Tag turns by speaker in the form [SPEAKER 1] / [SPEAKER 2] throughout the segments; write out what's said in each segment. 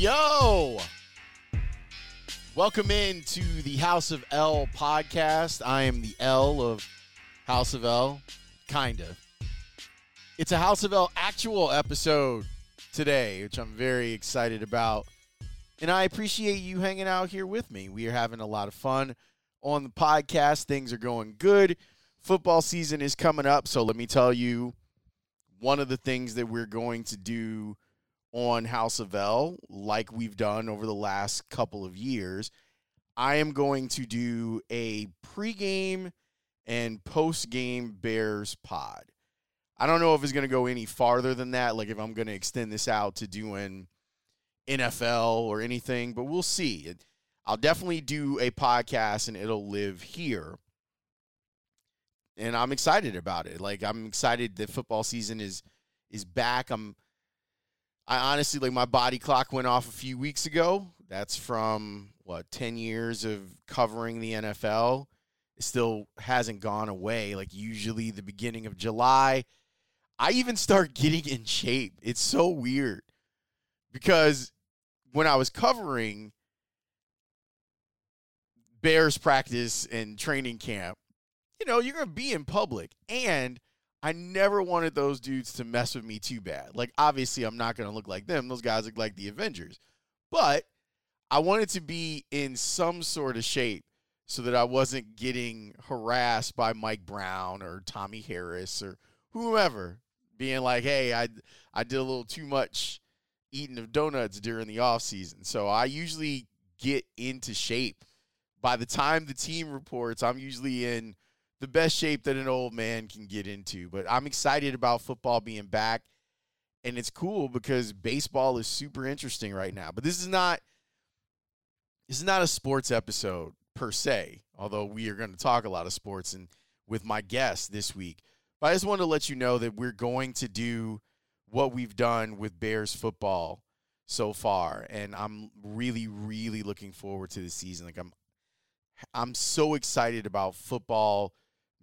[SPEAKER 1] Yo! Welcome in to the House of L podcast. I am the L of House of L, kind of. It's a House of L actual episode today, which I'm very excited about. And I appreciate you hanging out here with me. We are having a lot of fun on the podcast. Things are going good. Football season is coming up. So let me tell you one of the things that we're going to do on House of L, like we've done over the last couple of years, I am going to do a pregame and postgame Bears pod. I don't know if it's going to go any farther than that, like if I'm going to extend this out to doing NFL or anything, but we'll see. I'll definitely do a podcast and it'll live here. And I'm excited about it. Like I'm excited that football season is is back. I'm I honestly like my body clock went off a few weeks ago. That's from what 10 years of covering the NFL. It still hasn't gone away. Like usually the beginning of July, I even start getting in shape. It's so weird because when I was covering Bears practice and training camp, you know, you're going to be in public and I never wanted those dudes to mess with me too bad. Like, obviously, I'm not going to look like them. Those guys look like the Avengers. But I wanted to be in some sort of shape so that I wasn't getting harassed by Mike Brown or Tommie Harris or whomever being like, hey, I, I did a little too much eating of donuts during the off season. So I usually get into shape. By the time the team reports, I'm usually in – the best shape that an old man can get into. But I'm excited about football being back. And it's cool because baseball is super interesting right now. But this is not this is not a sports episode per se, although we are going to talk a lot of sports and with my guest this week. But I just want to let you know that we're going to do what we've done with Bears football so far and I'm really really looking forward to the season. Like I'm I'm so excited about football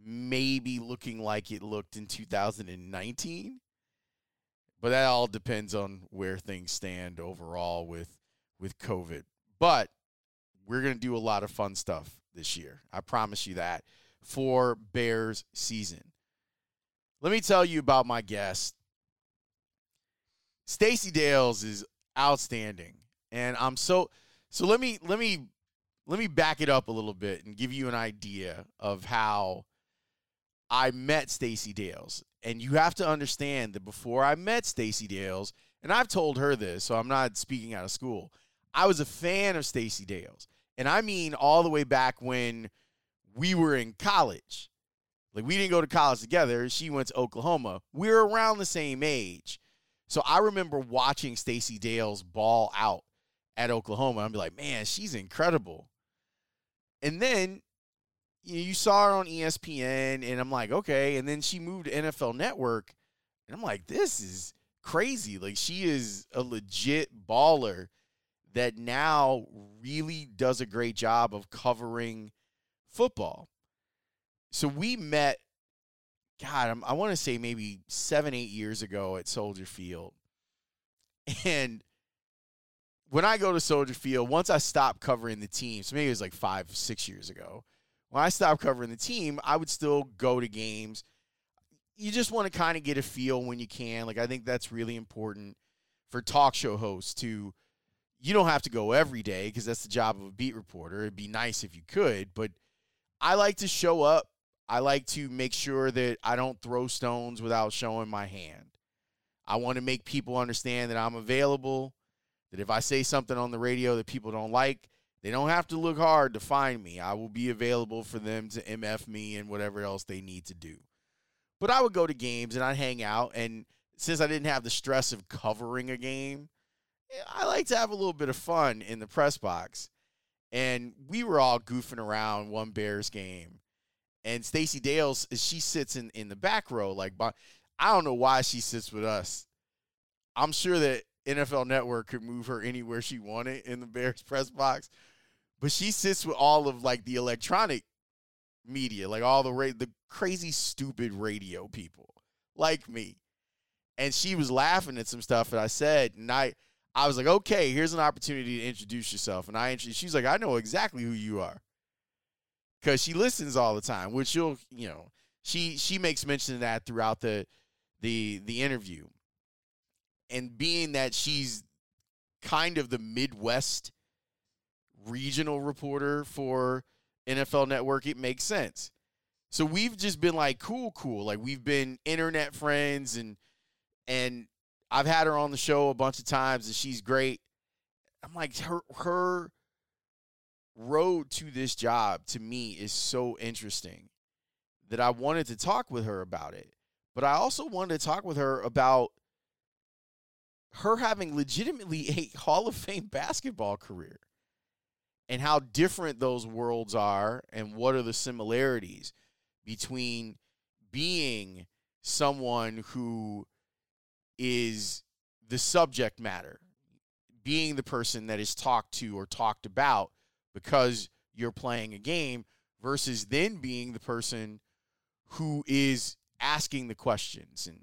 [SPEAKER 1] maybe looking like it looked in 2019. But that all depends on where things stand overall with with COVID. But we're going to do a lot of fun stuff this year. I promise you that for Bears season. Let me tell you about my guest. Stacey Dales is outstanding. And I'm so so let me let me let me back it up a little bit and give you an idea of how I met Stacey Dales. And you have to understand that before I met Stacey Dales, and I've told her this, so I'm not speaking out of school. I was a fan of Stacey Dales. And I mean all the way back when we were in college. Like we didn't go to college together. She went to Oklahoma. We are around the same age. So I remember watching Stacey Dales ball out at Oklahoma. I'd be like, man, she's incredible. And then you saw her on ESPN, and I'm like, okay. And then she moved to NFL Network, and I'm like, this is crazy. Like, she is a legit baller that now really does a great job of covering football. So we met, God, I'm, i want to say maybe seven, eight years ago at Soldier Field. And when I go to Soldier Field, once I stopped covering the team, so maybe it was like five, six years ago when I stopped covering the team, I would still go to games. You just want to kind of get a feel when you can. Like I think that's really important for talk show hosts to you don't have to go every day because that's the job of a beat reporter. It'd be nice if you could, but I like to show up. I like to make sure that I don't throw stones without showing my hand. I want to make people understand that I'm available, that if I say something on the radio that people don't like, they don't have to look hard to find me. I will be available for them to MF me and whatever else they need to do. But I would go to games and I'd hang out. And since I didn't have the stress of covering a game, I like to have a little bit of fun in the press box. And we were all goofing around one Bears game. And Stacey Dales, she sits in, in the back row. Like, I don't know why she sits with us. I'm sure that NFL Network could move her anywhere she wanted in the Bears press box, but she sits with all of like the electronic media, like all the ra- the crazy stupid radio people like me. And she was laughing at some stuff that I said, and I I was like, okay, here's an opportunity to introduce yourself. And I introduced she's like, I know exactly who you are, because she listens all the time. Which you'll you know she she makes mention of that throughout the the the interview and being that she's kind of the Midwest regional reporter for NFL Network, it makes sense. So we've just been like cool, cool. Like we've been internet friends and and I've had her on the show a bunch of times and she's great. I'm like her her road to this job to me is so interesting that I wanted to talk with her about it. But I also wanted to talk with her about her having legitimately a Hall of Fame basketball career and how different those worlds are and what are the similarities between being someone who is the subject matter, being the person that is talked to or talked about because you're playing a game versus then being the person who is asking the questions and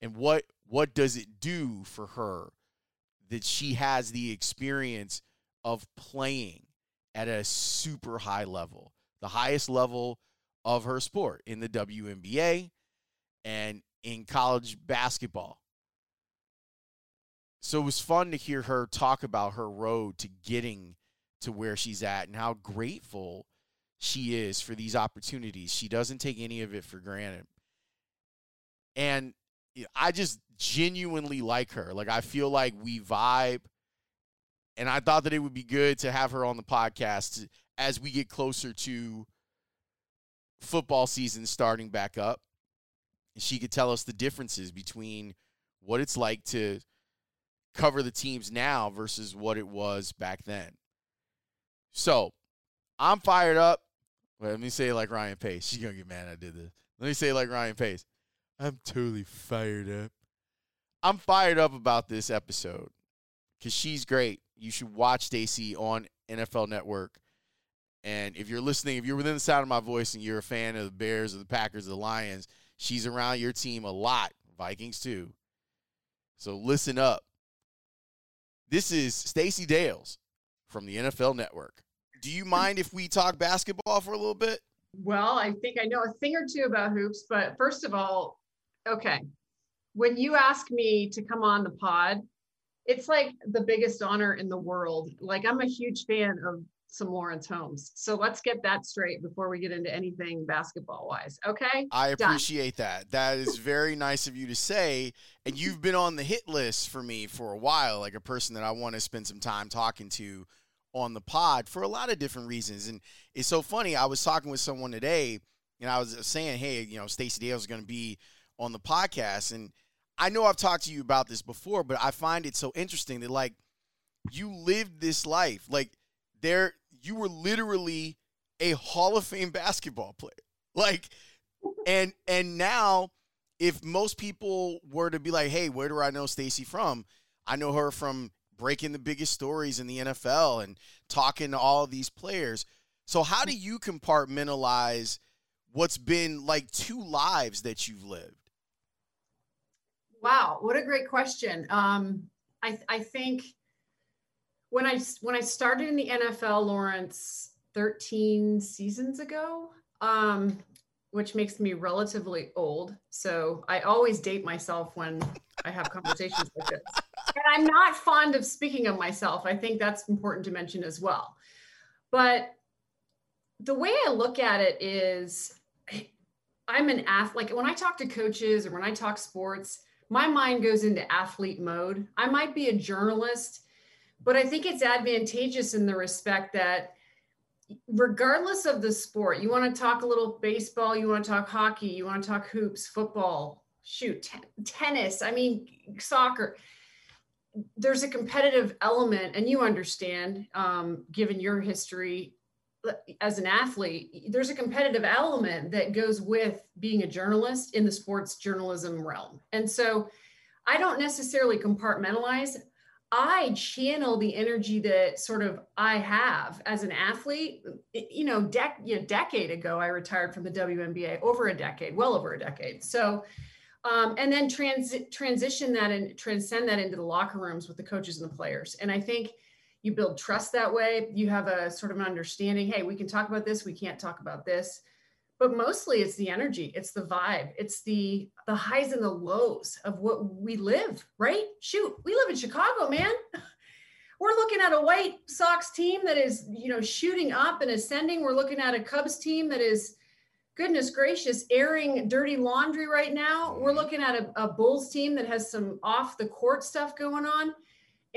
[SPEAKER 1] and what what does it do for her that she has the experience of playing at a super high level, the highest level of her sport in the WNBA and in college basketball. So it was fun to hear her talk about her road to getting to where she's at and how grateful she is for these opportunities. She doesn't take any of it for granted. And I just genuinely like her. Like I feel like we vibe, and I thought that it would be good to have her on the podcast as we get closer to football season starting back up. She could tell us the differences between what it's like to cover the teams now versus what it was back then. So I'm fired up. let me say it like Ryan Pace. She's gonna get mad I did this. Let me say it like Ryan Pace. I'm totally fired up. I'm fired up about this episode because she's great. You should watch Stacey on NFL Network. And if you're listening, if you're within the sound of my voice and you're a fan of the Bears or the Packers or the Lions, she's around your team a lot. Vikings too. So listen up. This is Stacey Dales from the NFL Network. Do you mind if we talk basketball for a little bit?
[SPEAKER 2] Well, I think I know a thing or two about hoops, but first of all, okay. When you ask me to come on the pod, it's like the biggest honor in the world. Like I'm a huge fan of some Laurence Holmes. So let's get that straight before we get into anything basketball wise. Okay.
[SPEAKER 1] I appreciate Done. that. That is very nice of you to say. And you've been on the hit list for me for a while, like a person that I want to spend some time talking to on the pod for a lot of different reasons. And it's so funny. I was talking with someone today and I was saying, hey, you know, Stacey Dale is going to be on the podcast. And I know I've talked to you about this before, but I find it so interesting that like you lived this life. Like there you were literally a Hall of Fame basketball player. Like and and now if most people were to be like, "Hey, where do I know Stacey from?" I know her from breaking the biggest stories in the NFL and talking to all these players. So how do you compartmentalize what's been like two lives that you've lived?
[SPEAKER 2] Wow, what a great question. Um, I, I think when I when I started in the NFL, Laurence, 13 seasons ago, um, which makes me relatively old. So I always date myself when I have conversations like this. And I'm not fond of speaking of myself. I think that's important to mention as well. But the way I look at it is I'm an athlete. Like when I talk to coaches or when I talk sports, my mind goes into athlete mode. I might be a journalist, but I think it's advantageous in the respect that regardless of the sport, you want to talk a little baseball, you want to talk hockey, you want to talk hoops, football, shoot, t- tennis, I mean, soccer. There's a competitive element, and you understand, um, given your history as an athlete, there's a competitive element that goes with being a journalist in the sports journalism realm. And so I don't necessarily compartmentalize. I channel the energy that sort of I have as an athlete. You know, dec- a decade ago, I retired from the WNBA, over a decade, well over a decade. So, um, and then trans- transition that and transcend that into the locker rooms with the coaches and the players. And I think you build trust that way. You have a sort of an understanding. Hey, we can talk about this. We can't talk about this but mostly it's the energy it's the vibe it's the the highs and the lows of what we live right shoot we live in chicago man we're looking at a white sox team that is you know shooting up and ascending we're looking at a cubs team that is goodness gracious airing dirty laundry right now we're mm-hmm. looking at a, a bulls team that has some off the court stuff going on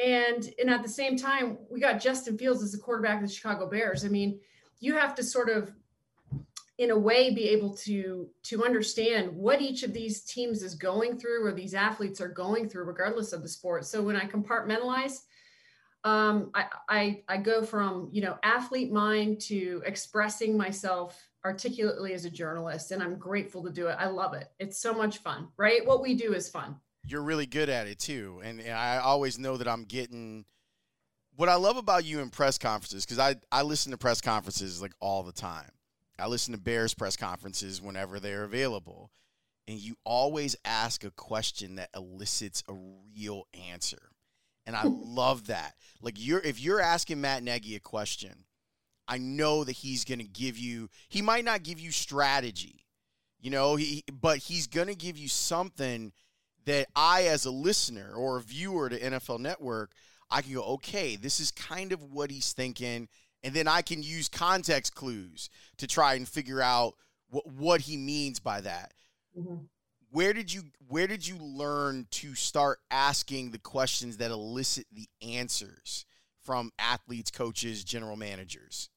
[SPEAKER 2] and and at the same time we got justin fields as the quarterback of the chicago bears. I mean you have to sort of in a way be able to to understand what each of these teams is going through or these athletes are going through regardless of the sport. So when i compartmentalize um, I, I i go from you know athlete mind to expressing myself articulately as a journalist and i'm grateful to do it. I love it. It's so much fun right? What we do is fun
[SPEAKER 1] you're really good at it too and, and i always know that i'm getting what i love about you in press conferences because i i listen to press conferences like all the time I listen to Bears press conferences whenever they're available, and you always ask a question that elicits a real answer. And I love that. Like you're if you're asking Matt Nagy a question, I know that he's going to give you he might not give you strategy. You know, he but he's going to give you something that I as a listener or a viewer to NFL Network, I can go, "Okay, this is kind of what he's thinking." and then I can use context clues to try and figure out what what he means by that. Mm-hmm. Where did you where did you learn to start asking the questions that elicit the answers from athletes, coaches, general managers?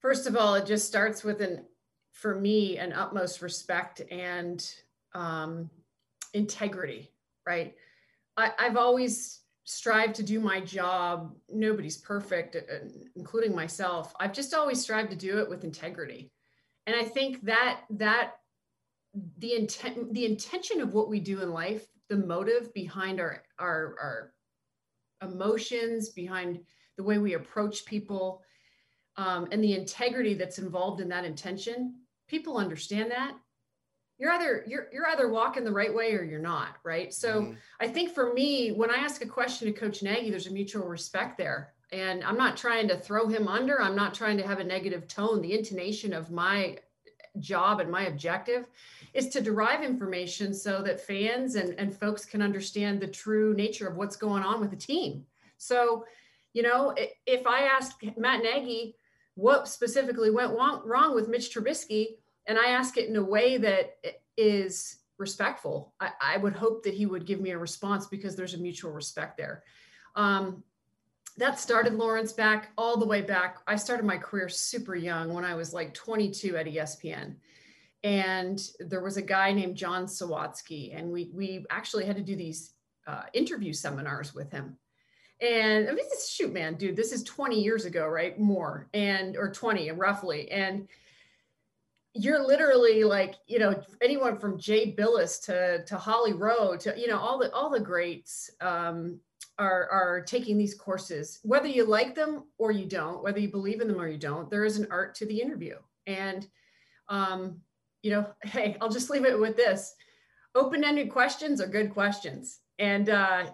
[SPEAKER 2] First of all, it just starts with an for me an utmost respect and um, integrity. Right, I, I've always strived to do my job. Nobody's perfect, uh, including myself. I've just always strived to do it with integrity. And I think that that the intent the intention of what we do in life, the motive behind our our our emotions, behind the way we approach people, um, and the integrity that's involved in that intention, people understand that you're either you're you're either walking the right way or you're not right? So mm-hmm. i think for me when i ask a question to coach nagy there's a mutual respect there. And i'm not trying to throw him under. I'm not trying to have a negative tone. The intonation of my job and my objective is to derive information so that fans and, and folks can understand the true nature of what's going on with the team. So you know if i ask matt nagy what specifically went wrong with mitch trubisky and I ask it in a way that is respectful. I, I, would hope that he would give me a response because there's a mutual respect there. Um, that started Laurence back all the way back. I started my career super young when I was like 22 at ESPN. And there was a guy named John Sawatsky, and we we actually had to do these uh, interview seminars with him. And I mean, this shoot, man, dude, this is 20 years ago, right? More and or 20 roughly. And you're literally like you know anyone from Jay Bilas to to Holly Rowe to you know all the all the greats um, are are taking these courses. Whether you like them or you don't whether you believe in them or you don't there is an art to the interview. And um, you know hey I'll just leave it with this. Open-ended questions are good questions. And uh,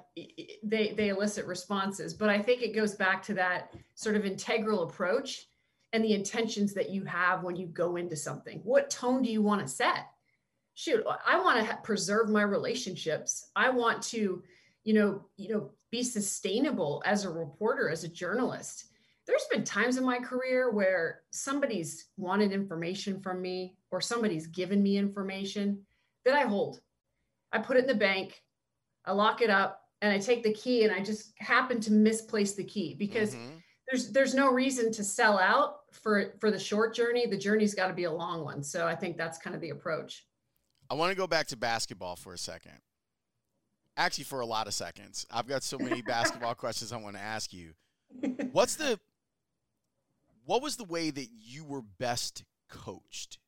[SPEAKER 2] they they elicit responses. But I think it goes back to that sort of integral approach and the intentions that you have when you go into something. What tone do you want to set? Shoot, I want to ha- preserve my relationships. I want to, you know, you know, be sustainable as a reporter, as a journalist. There's been times in my career where somebody's wanted information from me or somebody's given me information that I hold. I put it in the bank, I lock it up, and I take the key and I just happen to misplace the key because mm-hmm. there's there's no reason to sell out for for the short journey. The journey's got to be a long one. So I think that's kind of the approach.
[SPEAKER 1] I want to go back to basketball for a second. Actually, for a lot of seconds. I've got so many basketball questions I want to ask you. What's the what was the way that you were best coached?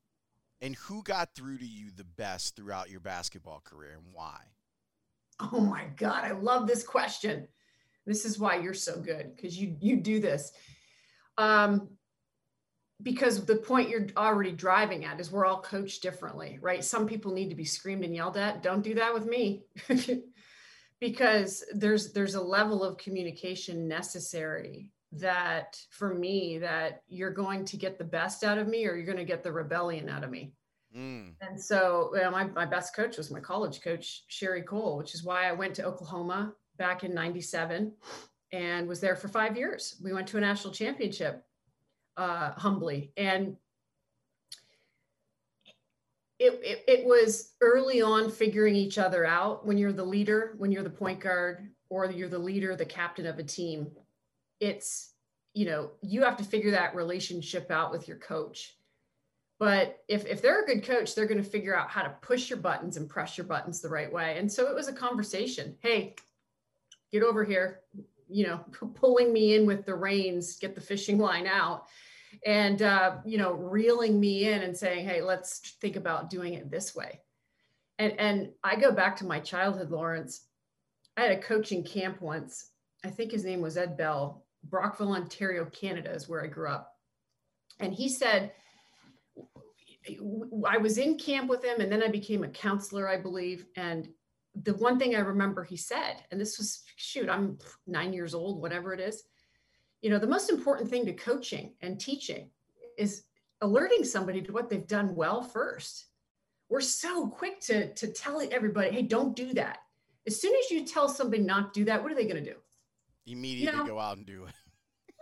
[SPEAKER 1] And who got through to you the best throughout your basketball career and why?
[SPEAKER 2] Oh my God, I love this question. This is why you're so good because you you do this. Um, because the point you're already driving at is we're all coached differently, right? Some people need to be screamed and yelled at. Don't do that with me. because there's there's a level of communication necessary that for me that you're going to get the best out of me or you're going to get the rebellion out of me Mm. And so you know, my, my best coach was my college coach, Sherri Coale, which is why I went to Oklahoma back in 97 and was there for five years. We went to a national championship uh, humbly. And it, it, it was early on figuring each other out when you're the leader, when you're the point guard, or you're the leader, the captain of a team. It's, you know, you have to figure that relationship out with your coach but if, if they're a good coach they're going to figure out how to push your buttons and press your buttons the right way and so it was a conversation hey get over here you know pulling me in with the reins get the fishing line out. And uh, you know reeling me in and saying hey let's think about doing it this way. And and i go back to my childhood laurence. I had a coaching camp once. I think his name was ed bell brockville ontario canada is where i grew up. And he said I was in camp with him and then I became a counselor, I believe. And the one thing I remember he said, and this was shoot, I'm nine years old, whatever it is. You know, the most important thing to coaching and teaching is alerting somebody to what they've done well first. We're so quick to, to tell everybody, hey, don't do that. As soon as you tell somebody not to do that, what are they going to do?
[SPEAKER 1] Immediately you know? go out and do it.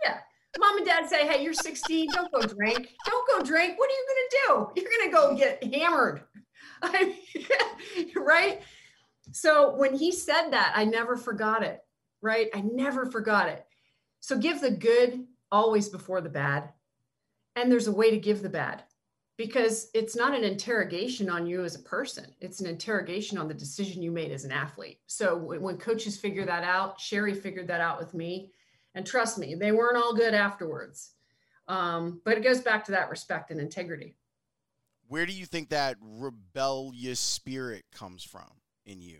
[SPEAKER 2] Yeah mom and dad say, hey, you're 16, don't go drink. Don't go drink. What are you going to do? You're going to go get hammered. right? So when he said that, I never forgot it. Right? I never forgot it. So give the good always before the bad. And there's a way to give the bad because it's not an interrogation on you as a person. It's an interrogation on the decision you made as an athlete. So when coaches figure that out, sherri figured that out with me and trust me, they weren't all good afterwards. Um, but it goes back to that respect and integrity.
[SPEAKER 1] Where do you think that rebellious spirit comes from in you?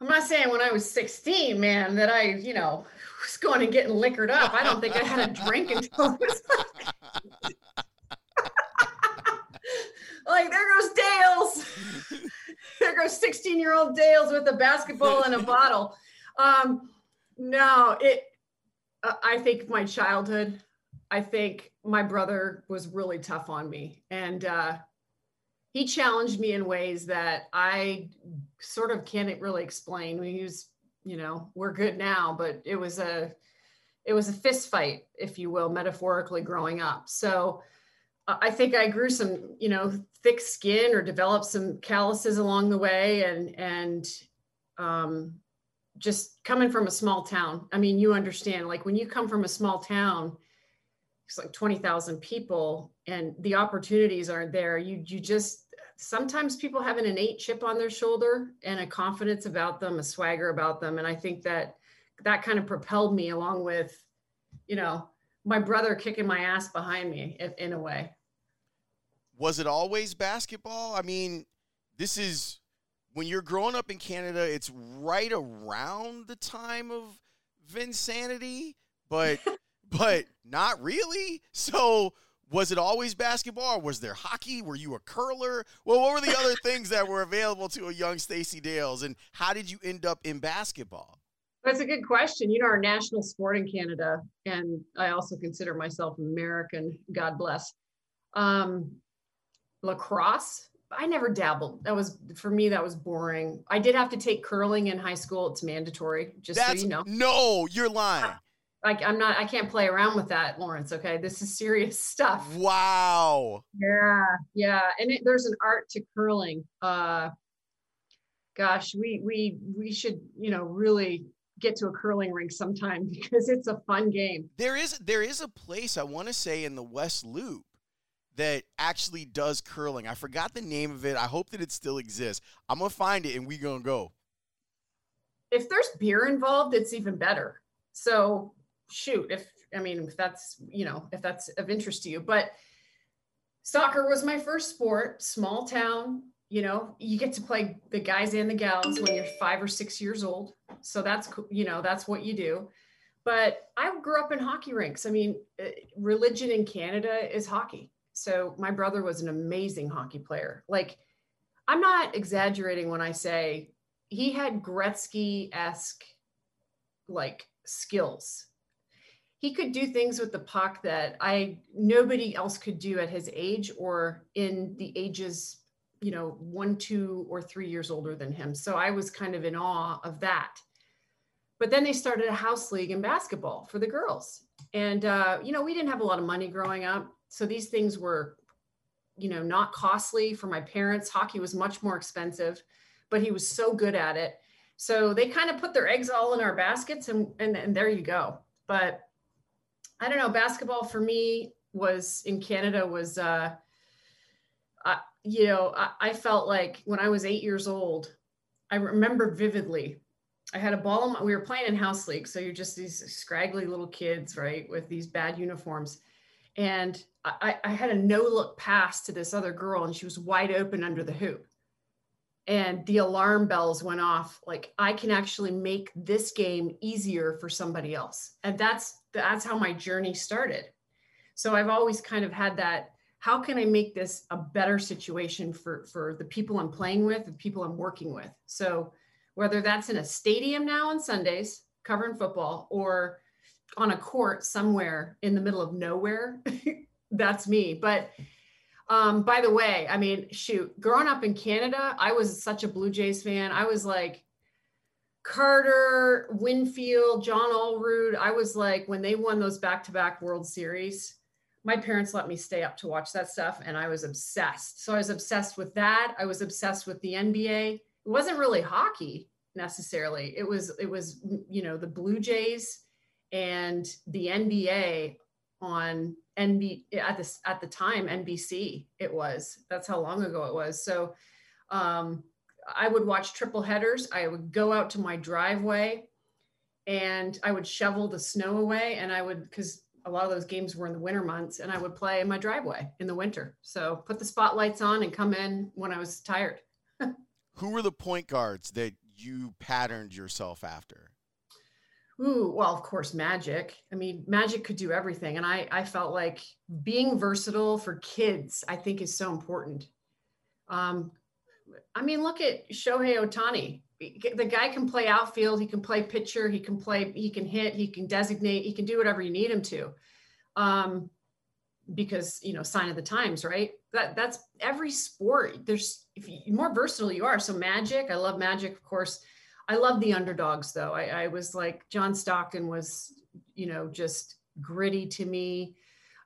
[SPEAKER 2] I'm not saying when I was 16, man, that I, you know, was going and getting liquored up. I don't think I had a drink until I was like, like there goes Dales. there goes 16 year old Dales with a basketball and a bottle. Um, no, it. Uh, I think my childhood. I think my brother was really tough on me, and uh, he challenged me in ways that I sort of can't really explain. He was, you know, we're good now, but it was a, it was a fist fight, if you will, metaphorically growing up. So. Uh, I think I grew some, you know, thick skin or developed some calluses along the way, and and um, just coming from a small town. I mean, you understand, like when you come from a small town, it's like 20,000 people and the opportunities aren't there. You, you just, sometimes people have an innate chip on their shoulder and a confidence about them, a swagger about them. And I think that that kind of propelled me along with, you know, my brother kicking my ass behind me in, in a way.
[SPEAKER 1] Was it always basketball? I mean, this is when you're growing up in Canada, it's right around the time of Vinsanity, but but not really. So was it always basketball was there hockey? Were you a curler? Well, what were the other things that were available to a young Stacey Dales? And how did you end up in basketball?
[SPEAKER 2] That's a good question. You know, our national sport in Canada, and I also consider myself American, God bless. Um, lacrosse I never dabbled. That was for me. That was boring. I did have to take curling in high school. It's mandatory, just That's, so you know.
[SPEAKER 1] No, you're lying.
[SPEAKER 2] Like I'm not. I can't play around with that, Laurence. Okay, this is serious stuff.
[SPEAKER 1] Wow.
[SPEAKER 2] Yeah, yeah. And it, there's an art to curling. Uh, gosh, we we we should you know really get to a curling rink sometime because it's a fun game.
[SPEAKER 1] There is there is a place I want to say in the West Loop that actually does curling. I forgot the name of it. I hope that it still exists. I'm gonna find it and we gonna go.
[SPEAKER 2] If there's beer involved, it's even better. So shoot, if I mean if that's you know if that's of interest to you, but soccer was my first sport. Small town, you know, you get to play the guys and the gals when you're five or six years old. So that's you know that's what you do. But I grew up in hockey rinks. I mean, eh, religion in Canada is hockey so my brother was an amazing hockey player. Like, I'm not exaggerating when I say he had Gretzky esque like skills. He could do things with the puck that I nobody else could do at his age or in the ages, you know, one, two, or three years older than him. So I was kind of in awe of that. But then they started a house league in basketball for the girls. And, uh, you know, we didn't have a lot of money growing up so these things were you know not costly for my parents hockey was much more expensive but he was so good at it so they kind of put their eggs all in our baskets and and, and there you go but i don't know basketball for me was in canada was uh you know I, I felt like when i was eight years old i remember vividly I had a ball. In my, we were playing in house league, so you're just these scraggly little kids, right, with these bad uniforms. And I, I had a no look pass to this other girl, and she was wide open under the hoop. And the alarm bells went off. Like I can actually make this game easier for somebody else, and that's that's how my journey started. So I've always kind of had that. How can I make this a better situation for for the people I'm playing with, the people I'm working with? So whether that's in a stadium now on Sundays covering football or on a court somewhere in the middle of nowhere, that's me. But um, by the way, I mean, shoot, growing up in Canada, I was such a Blue Jays fan. I was like Carter, Winfield, John Olerud. I was like, when they won those back to back World Series, my parents let me stay up to watch that stuff and I was obsessed. So I was obsessed with that. I was obsessed with the NBA. It wasn't really hockey necessarily. It was, it was, you know, the Blue Jays and the NBA on NB at this at the time NBC it was. That's how long ago it was. So um, I would watch triple headers. I would go out to my driveway and I would shovel the snow away and I would because a lot of those games were in the winter months and I would play in my driveway in the winter. So put the spotlights on and come in when I was tired.
[SPEAKER 1] Who were the point guards that you patterned yourself after
[SPEAKER 2] Ooh, well, of course, magic. I mean, magic could do everything. And I, I felt like being versatile for kids, I think is so important. Um, I mean, look at Shohei Ohtani. The guy can play outfield, he can play pitcher, he can play, he can hit, he can designate, he can do whatever you need him to. Um, because you know, sign of the times, right? That that's every sport. There's if you more versatile you are. So magic, I love magic, of course I love the underdogs though. I, I was like John Stockton was, you know, just gritty to me.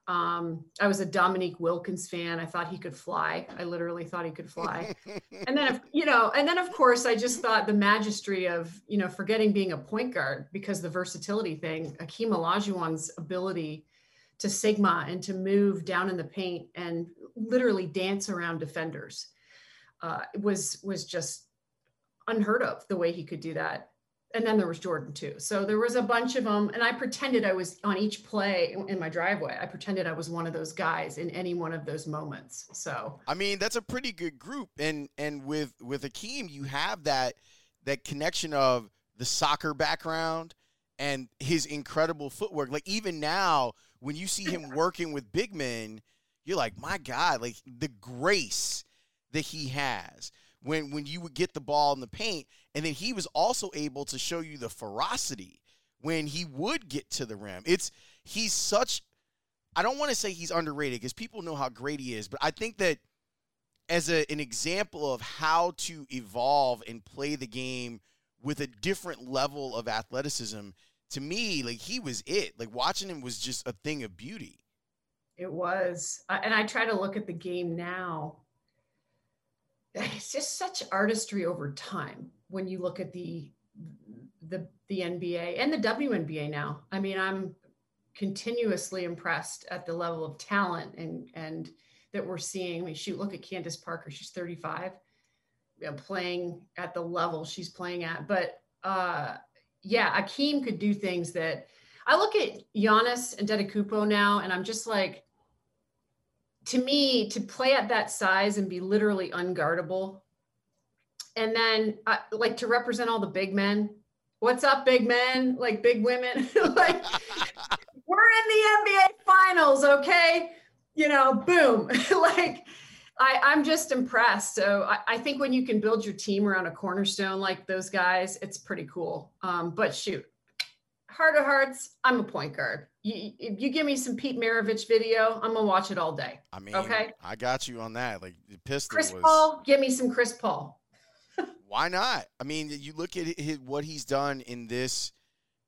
[SPEAKER 2] Um, I was a Dominique Wilkins fan. I thought he could fly. I literally thought he could fly. and then, you know, and then of course, I just thought the magistry of, you know, forgetting being a point guard because the versatility thing, Akeem Olajuwon's ability to sigma and to move down in the paint and literally dance around defenders uh, was was just unheard of the way he could do that. And then there was Jordan too. So there was a bunch of them. And I pretended I was on each play in my driveway. I pretended I was one of those guys in any one of those moments. So
[SPEAKER 1] I mean, that's a pretty good group. And and with with Akeem, you have that that connection of the soccer background and his incredible footwork. Like even now, when you see him working with big men, you're like, my God, like the grace that he has when when you would get the ball in the paint, and then he was also able to show you the ferocity when he would get to the rim. It's he's such. I don't want to say he's underrated because people know how great he is, but I think that as a, an example of how to evolve and play the game with a different level of athleticism, to me, like he was it. Like watching him was just a thing of beauty.
[SPEAKER 2] It was, and I try to look at the game now it's just such artistry over time when you look at the the the NBA and the WNBA now. I mean, I'm continuously impressed at the level of talent and and that we're seeing. I mean, shoot, look at Candace Parker. She's 35, you know, playing at the level she's playing at. But uh, yeah, Akeem could do things that I look at Giannis and Antetokounmpo now, and I'm just like, to me, to play at that size and be literally unguardable, and then uh, like to represent all the big men. What's up, big men? Like big women, like we're in the NBA finals, okay? You know, boom. like I, I'm just impressed. So I, I, think when you can build your team around a cornerstone like those guys, it's pretty cool. Um, but shoot, heart of hearts, I'm a point guard. You, if you give me some Pete Maravich video, I'm gonna watch it all day.
[SPEAKER 1] I mean, okay, I got you on that. Like the pistol
[SPEAKER 2] Chris
[SPEAKER 1] was...
[SPEAKER 2] Paul, give me some Chris Paul.
[SPEAKER 1] why not? I mean, you look at his, what he's done in this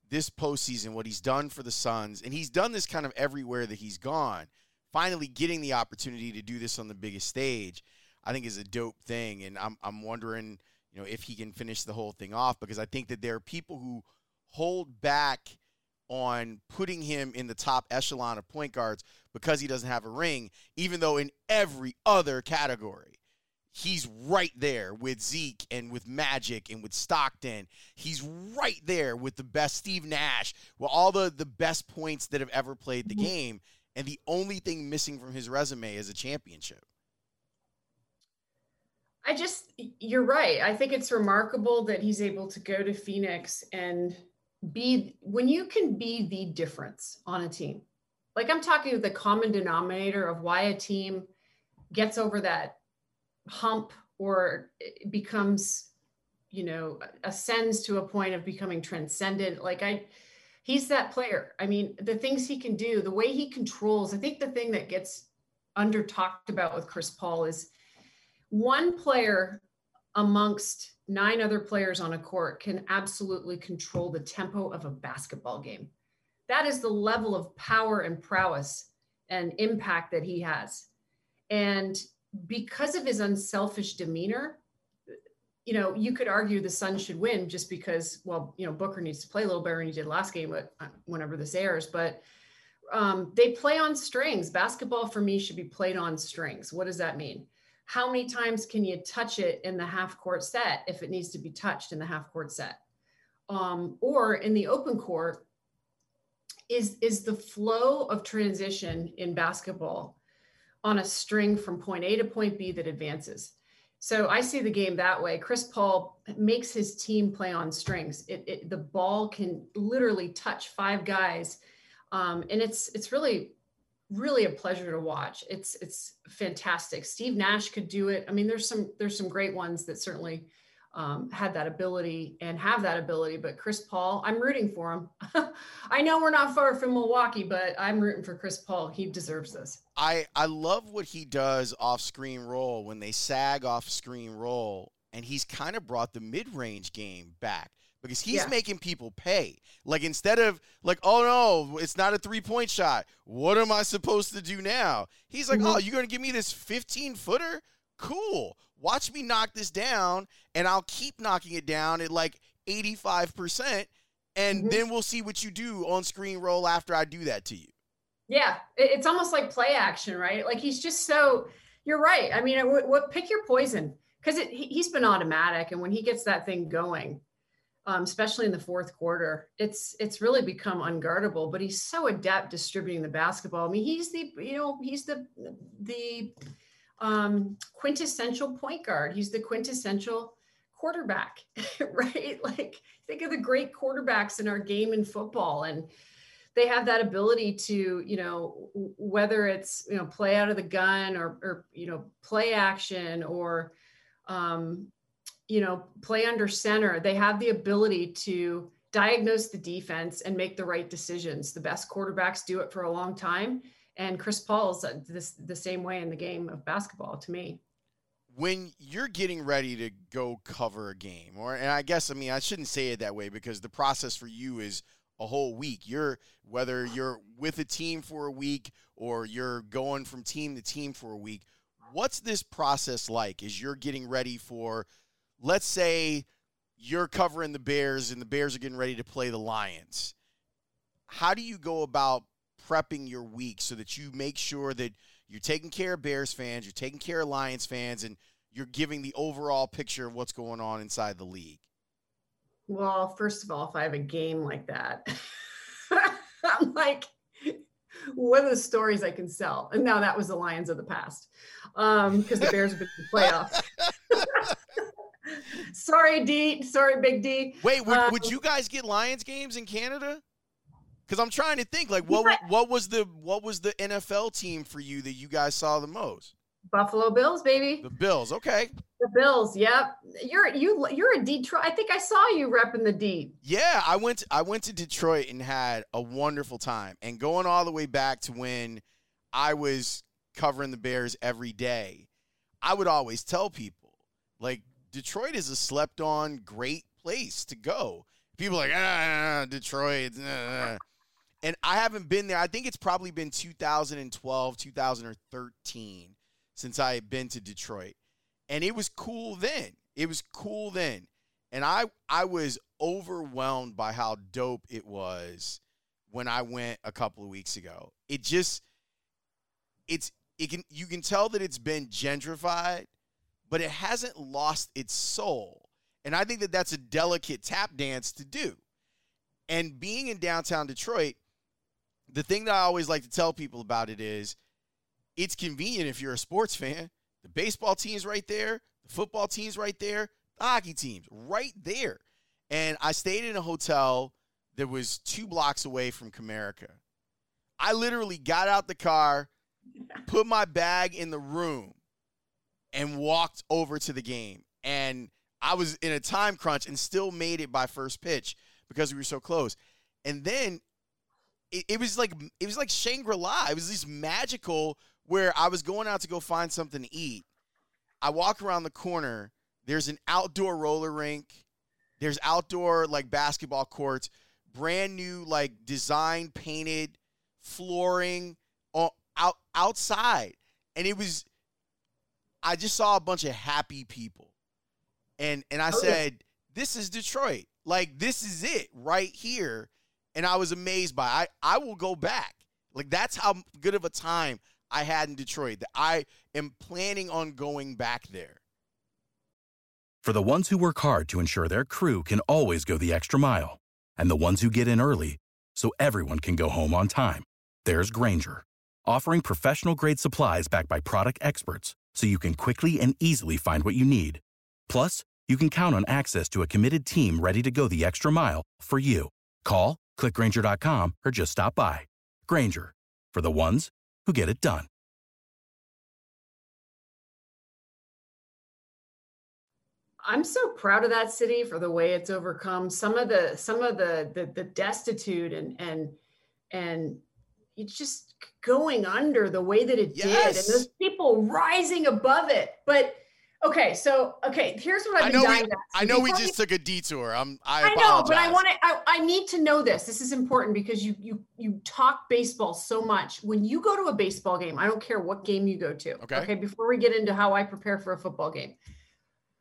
[SPEAKER 1] this postseason, what he's done for the Suns, and he's done this kind of everywhere that he's gone. Finally, getting the opportunity to do this on the biggest stage, I think is a dope thing. And I'm I'm wondering, you know, if he can finish the whole thing off because I think that there are people who hold back on putting him in the top echelon of point guards because he doesn't have a ring, even though in every other category he's right there with Zeke and with Magic and with Stockton. He's right there with the best Steve Nash, with all the, the best points that have ever played the mm-hmm. game. And the only thing missing from his resume is a championship.
[SPEAKER 2] I just, you're right. I think it's remarkable that he's able to go to Phoenix and be, when you can be the difference on a team. Like I'm talking the common denominator of why a team gets over that hump or becomes you know ascends to a point of becoming transcendent like i he's that player i mean the things he can do the way he controls i think the thing that gets under talked about with chris paul is one player amongst nine other players on a court can absolutely control the tempo of a basketball game that is the level of power and prowess and impact that he has and because of his unselfish demeanor, you know, you could argue the Suns should win just because, well, you know, Booker needs to play a little better than he did last game, but uh, whenever this airs, but um, they play on strings. Basketball for me should be played on strings. What does that mean? How many times can you touch it in the half court set if it needs to be touched in the half court set? Um, or in the open court, is is the flow of transition in basketball on a string from point A to point B that advances. So I see the game that way. Chris Paul makes his team play on strings. It, it the ball can literally touch five guys, um, and it's it's really really a pleasure to watch. It's it's fantastic. Steve Nash could do it. I mean, there's some there's some great ones that certainly um, had that ability and have that ability. But Chris Paul, I'm rooting for him. I know we're not far from Milwaukee, but I'm rooting for Chris Paul. He deserves this.
[SPEAKER 1] I, I love what he does off screen roll when they sag off screen roll. And he's kind of brought the mid range game back because he's yeah. making people pay. Like instead of like, oh no, it's not a three point shot. What am I supposed to do now? He's like, mm-hmm. oh, you're gonna give me this 15 footer? Cool watch me knock this down and I'll keep knocking it down at like 85% and mm-hmm. then we'll see what you do on screen roll after I do that to you.
[SPEAKER 2] Yeah, it's almost like play action, right? Like he's just so you're right. I mean, what, what pick your poison because he's been automatic and when he gets that thing going, um, especially in the fourth quarter, it's it's really become unguardable. But he's so adept distributing the basketball. I mean, he's the you know he's the the um, quintessential point guard. He's the quintessential quarterback, right? Like think of the great quarterbacks in our game in football and they have that ability to, you know, whether it's, you know, play out of the gun or, or you know, play action or, um, you know, play under center. They have the ability to diagnose the defense and make the right decisions. The best quarterbacks do it for a long time and Chris Paul's this the same way in the game of basketball to me.
[SPEAKER 1] When you're getting ready to go cover a game, or and I guess I mean I shouldn't say it that way because the process for you is a whole week. You're whether you're with a team for a week or you're going from team to team for a week. what's this process like as you're getting ready for, let's say, you're covering the Bears and the Bears are getting ready to play the Lions? How do you go about prepping your week so that you make sure that you're taking care of Bears fans, you're taking care of Lions fans, and you're giving the overall picture of what's going on inside the league?
[SPEAKER 2] Well, first of all, if I have a game like that, I'm like, what are the stories I can sell? And now that was the Lions of the past because um, the Bears have been in the playoffs. sorry, D. Sorry, Big D.
[SPEAKER 1] Wait, would, um, would you guys get Lions games in Canada? Because I'm trying to think, like, what yeah. what was the what was the NFL team for you that you guys saw the most?
[SPEAKER 2] Buffalo Bills, baby.
[SPEAKER 1] The Bills, okay.
[SPEAKER 2] The Bills, yep. You're you you're a Detroit. I think I saw you repping the D.
[SPEAKER 1] Yeah, I went to, I went to Detroit and had a wonderful time. And going all the way back to when I was covering the Bears every day, I would always tell people like Detroit is a slept on great place to go. People like ah Detroit, ah. and I haven't been there. I think it's probably been 2012, 2013 since I had been to Detroit. And it was cool then. It was cool then. And I I was overwhelmed by how dope it was when I went a couple of weeks ago. It just it's it can you can tell that it's been gentrified, but it hasn't lost its soul. And I think that that's a delicate tap dance to do. And being in downtown Detroit, the thing that I always like to tell people about it is it's convenient if you're a sports fan. The baseball team's right there, the football team's right there, the hockey team's right there. And I stayed in a hotel that was two blocks away from Comerica. I literally got out the car, put my bag in the room, and walked over to the game. And I was in a time crunch and still made it by first pitch because we were so close. And then it, it was like it was like Shangri-La. It was this magical where I was going out to go find something to eat. I walk around the corner. There's an outdoor roller rink. There's outdoor like basketball courts, brand new like design painted flooring out outside, and it was. I just saw a bunch of happy people, and and I oh, said, yeah. "This is Detroit. Like this is it right here." And I was amazed by. It. I I will go back. Like that's how good of a time I had in Detroit that I am planning on going back there.
[SPEAKER 3] For the ones who work hard to ensure their crew can always go the extra mile, and the ones who get in early so everyone can go home on time, there's Grainger, offering professional grade supplies backed by product experts so you can quickly and easily find what you need. Plus, you can count on access to a committed team ready to go the extra mile for you. Call, clickgrainger.com, or just stop by. Grainger, for the ones who get it done.
[SPEAKER 2] I'm so proud of that city for the way it's overcome some of the some of the the, the destitute and and and it's just going under the way that it yes. did and those people rising above it but Okay, so okay, here's what I've I know
[SPEAKER 1] we,
[SPEAKER 2] at.
[SPEAKER 1] I know we just took a detour. I'm I, I
[SPEAKER 2] know, but I want to I, I need to know this. This is important because you you you talk baseball so much. When you go to a baseball game, I don't care what game you go to. Okay. Okay, before we get into how I prepare for a football game.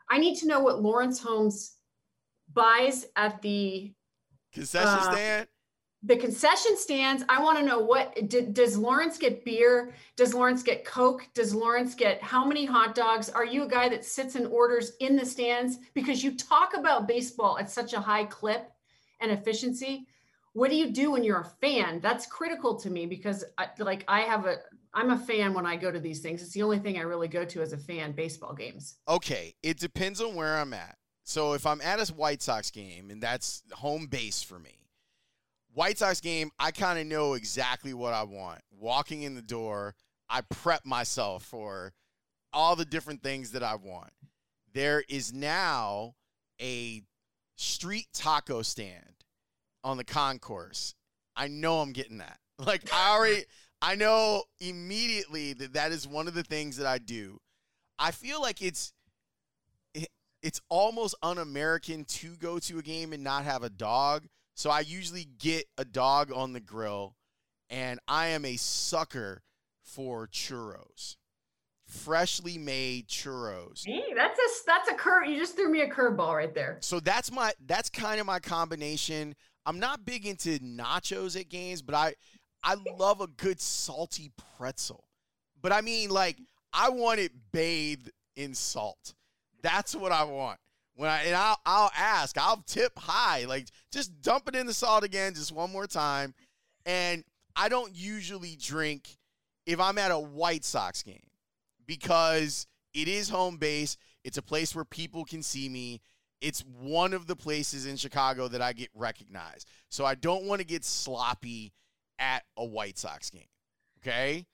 [SPEAKER 2] I need to know what Laurence Holmes buys at the
[SPEAKER 1] concession uh, stand
[SPEAKER 2] the concession stands. I want to know what does laurence get beer? Does laurence get coke? Does laurence get how many hot dogs? Are you a guy that sits and orders in the stands? Because you talk about baseball at such a high clip and efficiency. What do you do when you're a fan? That's critical to me because I, like i have a i'm a fan when i go to these things. It's the only thing i really go to as a fan baseball games.
[SPEAKER 1] Okay it depends on where i'm at. So if i'm at a white sox game and that's home base for me White Sox game, I kind of know exactly what I want. Walking in the door, I prep myself for all the different things that I want. There is now a street taco stand on the concourse. I know I'm getting that. Like I already I know immediately that that is one of the things that I do. I feel like it's it, it's almost un-American to go to a game and not have a dog so I usually get a dog on the grill, and I am a sucker for churros. freshly made churros.
[SPEAKER 2] Hey, that's a that's a curve. You just threw me a curveball right there.
[SPEAKER 1] So that's my that's kind of my combination. I'm not big into nachos at games, but I I love a good salty pretzel. But I mean like I want it bathed in salt. That's what I want. When I and I'll, I'll ask, I'll tip high, like just dump it in the salt again, just one more time. And I don't usually drink if I'm at a White Sox game because it is home base. It's a place where people can see me. It's one of the places in Chicago that I get recognized. So I don't want to get sloppy at a White Sox game. Okay?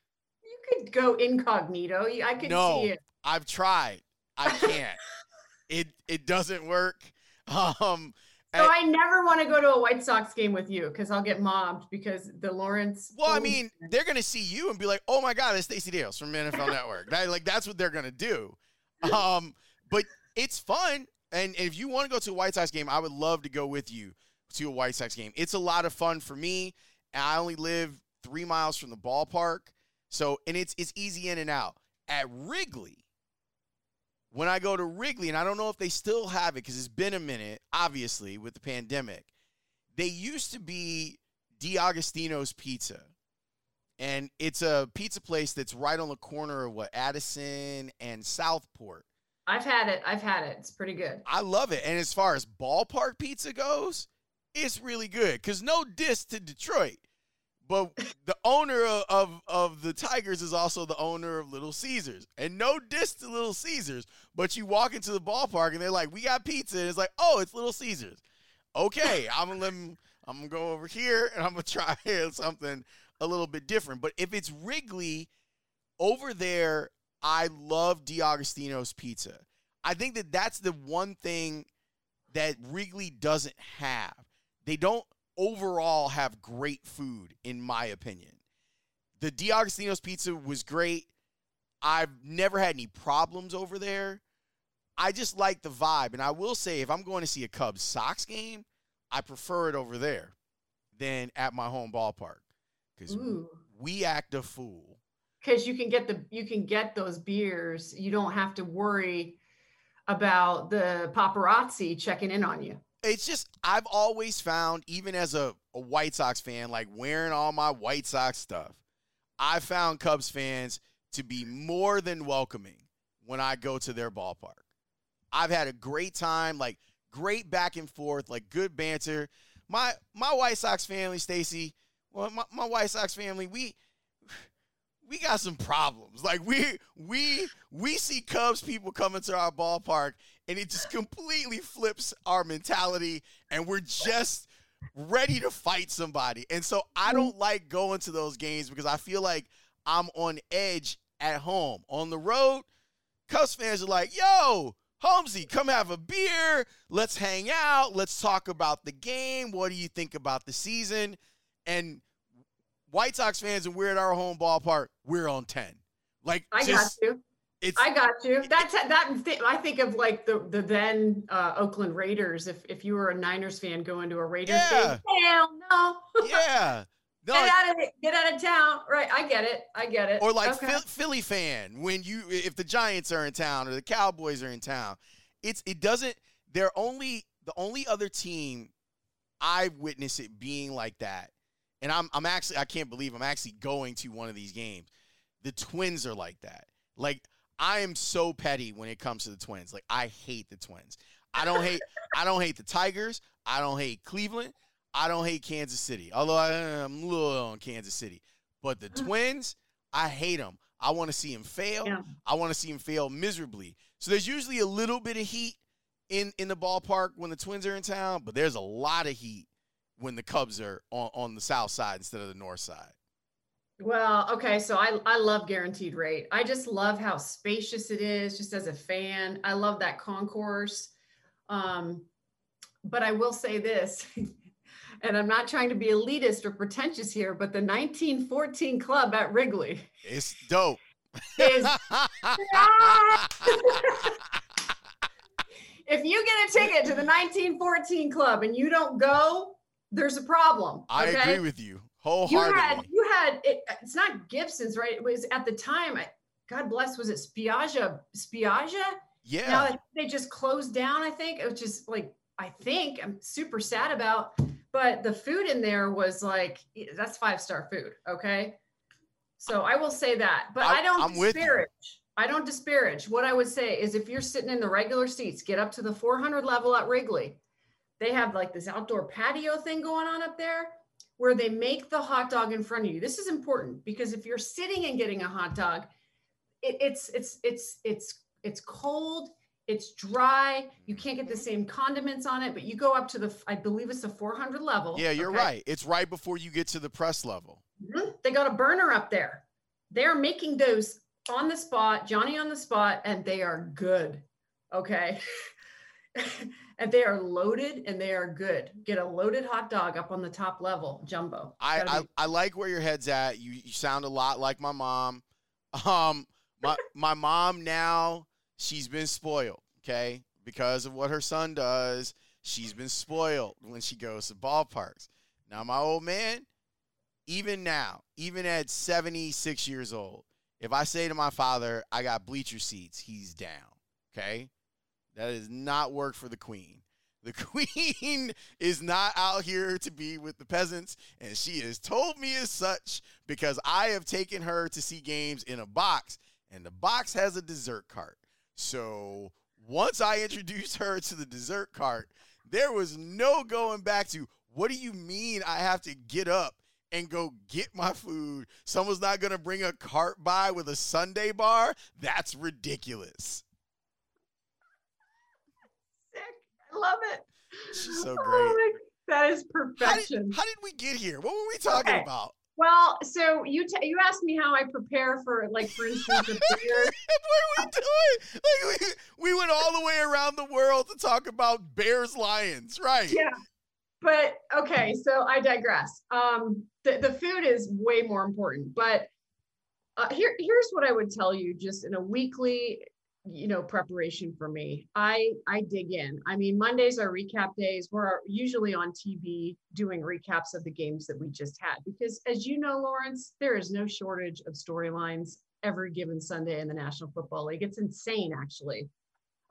[SPEAKER 2] You could go incognito. I could
[SPEAKER 1] no,
[SPEAKER 2] see it.
[SPEAKER 1] I've tried. I can't. it it doesn't work. Um
[SPEAKER 2] so I never want to go to a White Sox game with you because I'll get mobbed because the Laurence.
[SPEAKER 1] Well, I mean, they're gonna see you and be like, "Oh my God, it's Stacey Dales from NFL Network." That, like that's what they're gonna do. Um, but it's fun, and, and if you want to go to a White Sox game, I would love to go with you to a White Sox game. It's a lot of fun for me. I only live three miles from the ballpark, so and it's it's easy in and out. At Wrigley, when I go to Wrigley, and I don't know if they still have it because it's been a minute, obviously, with the pandemic, they used to be D'Agostino's Pizza. And it's a pizza place that's right on the corner of what, Addison and Southport.
[SPEAKER 2] I've had it. I've had it. It's pretty good.
[SPEAKER 1] I love it. And as far as ballpark pizza goes, it's really good. Because no diss to Detroit. But the owner of, of, of the Tigers is also the owner of Little Caesars. And no diss to Little Caesars, but you walk into the ballpark and they're like, "We got pizza." And it's like, "Oh, it's Little Caesars." Okay, I'm gonna let them, I'm gonna go over here and I'm gonna try something a little bit different. But if it's Wrigley over there, I love D'Agostino's pizza. I think that that's the one thing that Wrigley doesn't have. They don't overall have great food, in my opinion. The D'Agostino's pizza was great. I've never had any problems over there. I just like the vibe. And I will say, if I'm going to see a Cubs Sox game, I prefer it over there than at my home ballpark because we act a fool.
[SPEAKER 2] Because you can get the you can get those beers. You don't have to worry about the paparazzi checking in on you
[SPEAKER 1] it's just I've always found, even as a, a White Sox fan, like wearing all my White Sox stuff, I found Cubs fans to be more than welcoming when I go to their ballpark. I've had a great time, like great back and forth, like good banter. My my White Sox family, Stacey, well, my, my White Sox family, we we got some problems. Like we we we see Cubs people coming to our ballpark and it just completely flips our mentality and we're just ready to fight somebody. And so I mm-hmm. don't like going to those games because I feel like I'm on edge at home. On the road, Cubs fans are like, "Yo, Holmesy, come have a beer. Let's hang out. Let's talk about the game. What do you think about the season?" And White Sox fans and we're at our home ballpark, we're on 10. Like
[SPEAKER 2] I just, got you. It's, I got you. That's that. I think of like the the then uh, Oakland Raiders. If if you were a Niners fan going to a Raiders yeah. game, hell no.
[SPEAKER 1] Yeah. No,
[SPEAKER 2] get out of it. Get out of town. Right. I get it. I get it.
[SPEAKER 1] Or like okay. Philly fan when you if the Giants are in town or the Cowboys are in town, it's it doesn't. They're only the only other team I've witnessed it being like that and I'm I'm actually I can't believe I'm actually going to one of these games. The Twins are like that. Like I am so petty when it comes to the Twins. Like I hate the Twins. I don't hate I don't hate the Tigers. I don't hate Cleveland. I don't hate Kansas City. Although I, am a little on Kansas City, but the mm. Twins, I hate them. I want to see them fail. Yeah. I want to see them fail miserably. So there's usually a little bit of heat in in the ballpark when the Twins are in town, but there's a lot of heat when the Cubs are on, on the south side instead of the north side?
[SPEAKER 2] Well, okay, so I I love guaranteed rate. I just love how spacious it is. Just as a fan, I love that concourse. Um, but I will say this, and I'm not trying to be elitist or pretentious here, but the 1914 club at Wrigley,
[SPEAKER 1] it's dope.
[SPEAKER 2] Is if you get a ticket to the 1914 club and you don't go, there's a problem.
[SPEAKER 1] I agree with you wholeheartedly.
[SPEAKER 2] You had, you had it, it's not Gibson's, right? It was at the time, God bless, was it Spiaggia? Spiaggia?
[SPEAKER 1] Yeah.
[SPEAKER 2] Now they just closed down, I think, which is like, I think I'm super sad about. But the food in there was like, that's five star food. Okay. So I will say that. But I, I don't I'm disparage. I don't disparage. What I would say is if you're sitting in the regular seats, get up to the 400 level at Wrigley. They have like this outdoor patio thing going on up there where they make the hot dog in front of you. This is important because if you're sitting and getting a hot dog, it, it's it's it's it's it's cold, it's dry, you can't get the same condiments on it, but you go up to the I believe it's the 400 level.
[SPEAKER 1] Yeah, you're okay? right. It's right before you get to the press level.
[SPEAKER 2] Mm-hmm. They got a burner up there. They're making those on the spot, Johnny on the spot, and they are good. Okay. and they are loaded and they are good. Get a loaded hot dog up on the top level, jumbo.
[SPEAKER 1] I, I, I like where your head's at. You you sound a lot like my mom. Um my my mom now, she's been spoiled, okay? Because of what her son does, she's been spoiled when she goes to ballparks. Now my old man, even now, even at 76 years old, if I say to my father, I got bleacher seats, he's down. Okay? That does not work for the queen. The queen is not out here to be with the peasants, and she has told me as such because I have taken her to see games in a box, and the box has a dessert cart. So once I introduced her to the dessert cart, there was no going back to what do you mean I have to get up and go get my food. Someone's not going to bring a cart by with a sundae bar. That's ridiculous.
[SPEAKER 2] Sick. I love it.
[SPEAKER 1] She's so oh great. Oh,
[SPEAKER 2] that is perfection. How
[SPEAKER 1] did, how did, we get here? What were we talking okay. about?
[SPEAKER 2] Well, so you t- you asked me how I prepare for, like, for instance, a beer.
[SPEAKER 1] what are we doing? Like, we, we went all the way around the world to talk about Bears Lions, right?
[SPEAKER 2] Yeah, but okay, so I digress. Um, the, the food is way more important, but uh, here, here's what I would tell you just in a weekly, you know, preparation for me. I, I dig in. I mean, Mondays are recap days. We're usually on TV doing recaps of the games that we just had, because as you know, Laurence, there is no shortage of storylines every given Sunday in the National Football League. It's insane, actually.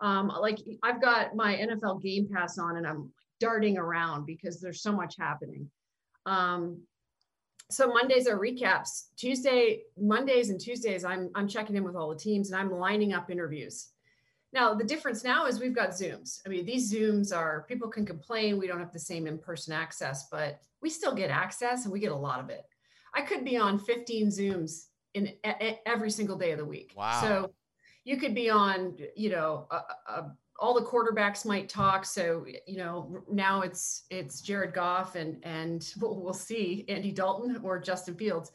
[SPEAKER 2] Um, like I've got my NFL Game Pass on, and I'm darting around because there's so much happening. Um, so Mondays are recaps. Tuesday, Mondays and Tuesdays, I'm I'm checking in with all the teams and I'm lining up interviews. Now the difference now is we've got Zooms. I mean, these Zooms are people can complain we don't have the same in-person access, but we still get access and we get a lot of it. I could be on 15 Zooms in a, every single day of the week.
[SPEAKER 1] Wow.
[SPEAKER 2] So you could be on, you know, a, a all the quarterbacks might talk. So you know now it's it's Jared Goff and and we'll, we'll see Andy Dalton or Justin Fields.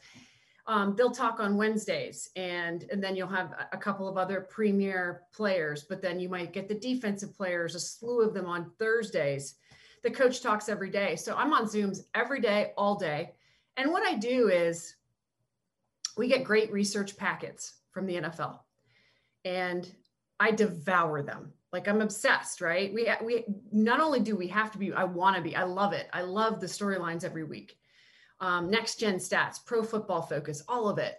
[SPEAKER 2] Um, they'll talk on Wednesdays, and and then you'll have a couple of other premier players. But then you might get the defensive players, a slew of them on Thursdays. The coach talks every day, so I'm on Zooms every day, all day. And what I do is, we get great research packets from the NFL, and I devour them like i'm obsessed right? We we not only do we have to be i want to be i love it. I love the storylines every week. Um, next gen stats pro football focus all of it.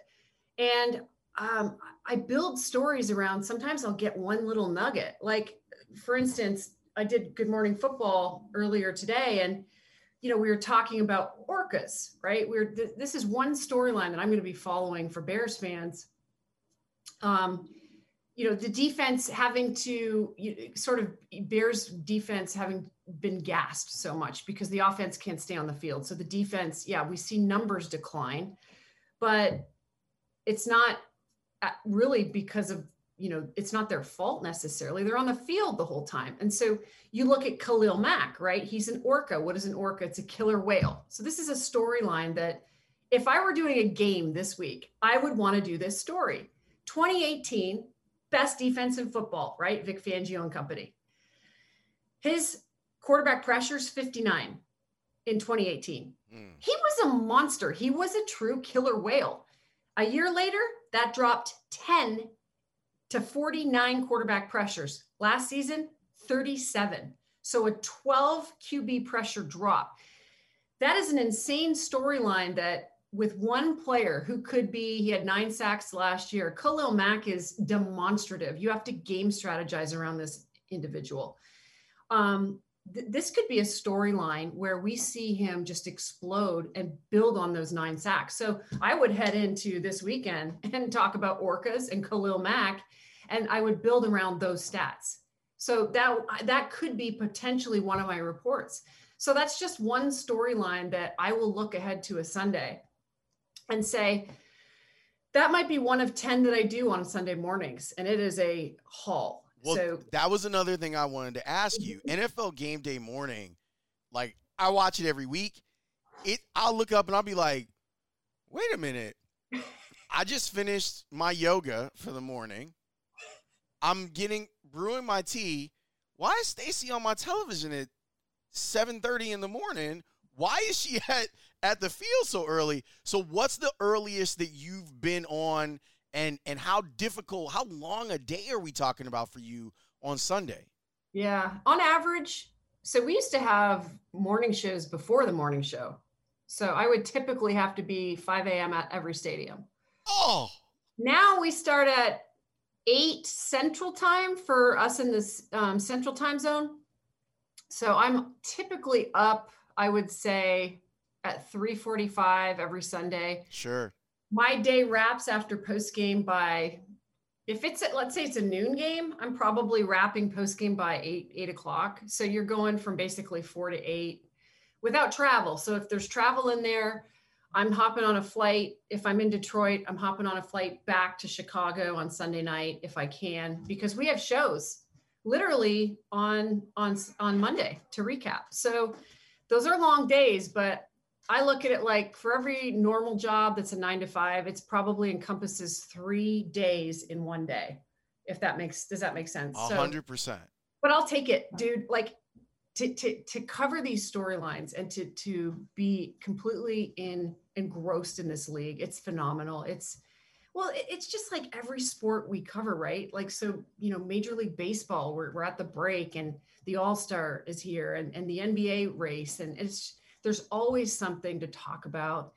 [SPEAKER 2] And um, i build stories around sometimes i'll get one little nugget. Like for instance i did good morning football earlier today and you know we were talking about orcas right? We're th- this is one storyline that i'm going to be following for bears fans. Um, you know the defense having to you sort of bears defense having been gassed so much because the offense can't stay on the field. So the defense yeah we see numbers decline but it's not uh, really because of you know it's not their fault necessarily. They're on the field the whole time. And so you look at khalil mack right? He's an orca. What is an orca? It's a killer whale. So this is a storyline that if i were doing a game this week i would want to do this story. 2018 best defense in football, right? Vic Fangio and company. His quarterback pressures 59 in 2018. Mm. He was a monster. He was a true killer whale. A year later, that dropped 10 to 49 quarterback pressures. Last season, 37. So a 12 QB pressure drop. That is an insane storyline that with one player who could be, he had nine sacks last year. Khalil Mack is demonstrative. You have to game strategize around this individual. Um, th- this could be a storyline where we see him just explode and build on those nine sacks. So I would head into this weekend and talk about orcas and Khalil Mack, and I would build around those stats. So that that could be potentially one of my reports. So that's just one storyline that I will look ahead to a Sunday and say, that might be one of 10 that I do on Sunday mornings. And it is a haul.
[SPEAKER 1] Well,
[SPEAKER 2] so
[SPEAKER 1] that was another thing I wanted to ask you. NFL game day morning, like I watch it every week. It I'll look up and I'll be like, wait a minute. I just finished my yoga for the morning. I'm getting brewing my tea. Why is Stacey on my television at 7:30 in the morning? Why is she at at the field so early? So what's the earliest that you've been on and and how difficult, how long a day are we talking about for you on Sunday?
[SPEAKER 2] Yeah, on average, so we used to have morning shows before the morning show. So I would typically have to be 5 a.m. at every stadium.
[SPEAKER 1] Oh,
[SPEAKER 2] now we start at 8 central time for us in this um, central time zone. So I'm typically up, I would say, at 3:45 every Sunday.
[SPEAKER 1] Sure.
[SPEAKER 2] My day wraps after post game by, if it's at, let's say it's a noon game, I'm probably wrapping post game by eight eight o'clock. So you're going from basically four to eight without travel. So if there's travel in there, I'm hopping on a flight. If I'm in Detroit, I'm hopping on a flight back to Chicago on Sunday night if I can, because we have shows literally on on on Monday to recap. So those are long days, but I look at it like for every normal job that's a nine to five, it's probably encompasses three days in one day. If that makes does that make sense?
[SPEAKER 1] A hundred percent.
[SPEAKER 2] But I'll take it, dude. Like to to to cover these storylines and to to be completely in engrossed in this league, it's phenomenal. It's well, it's just like every sport we cover, right? Like, so, you know, Major League Baseball, we're, we're at the break and the All Star is here and, and the NBA race. And it's, there's always something to talk about.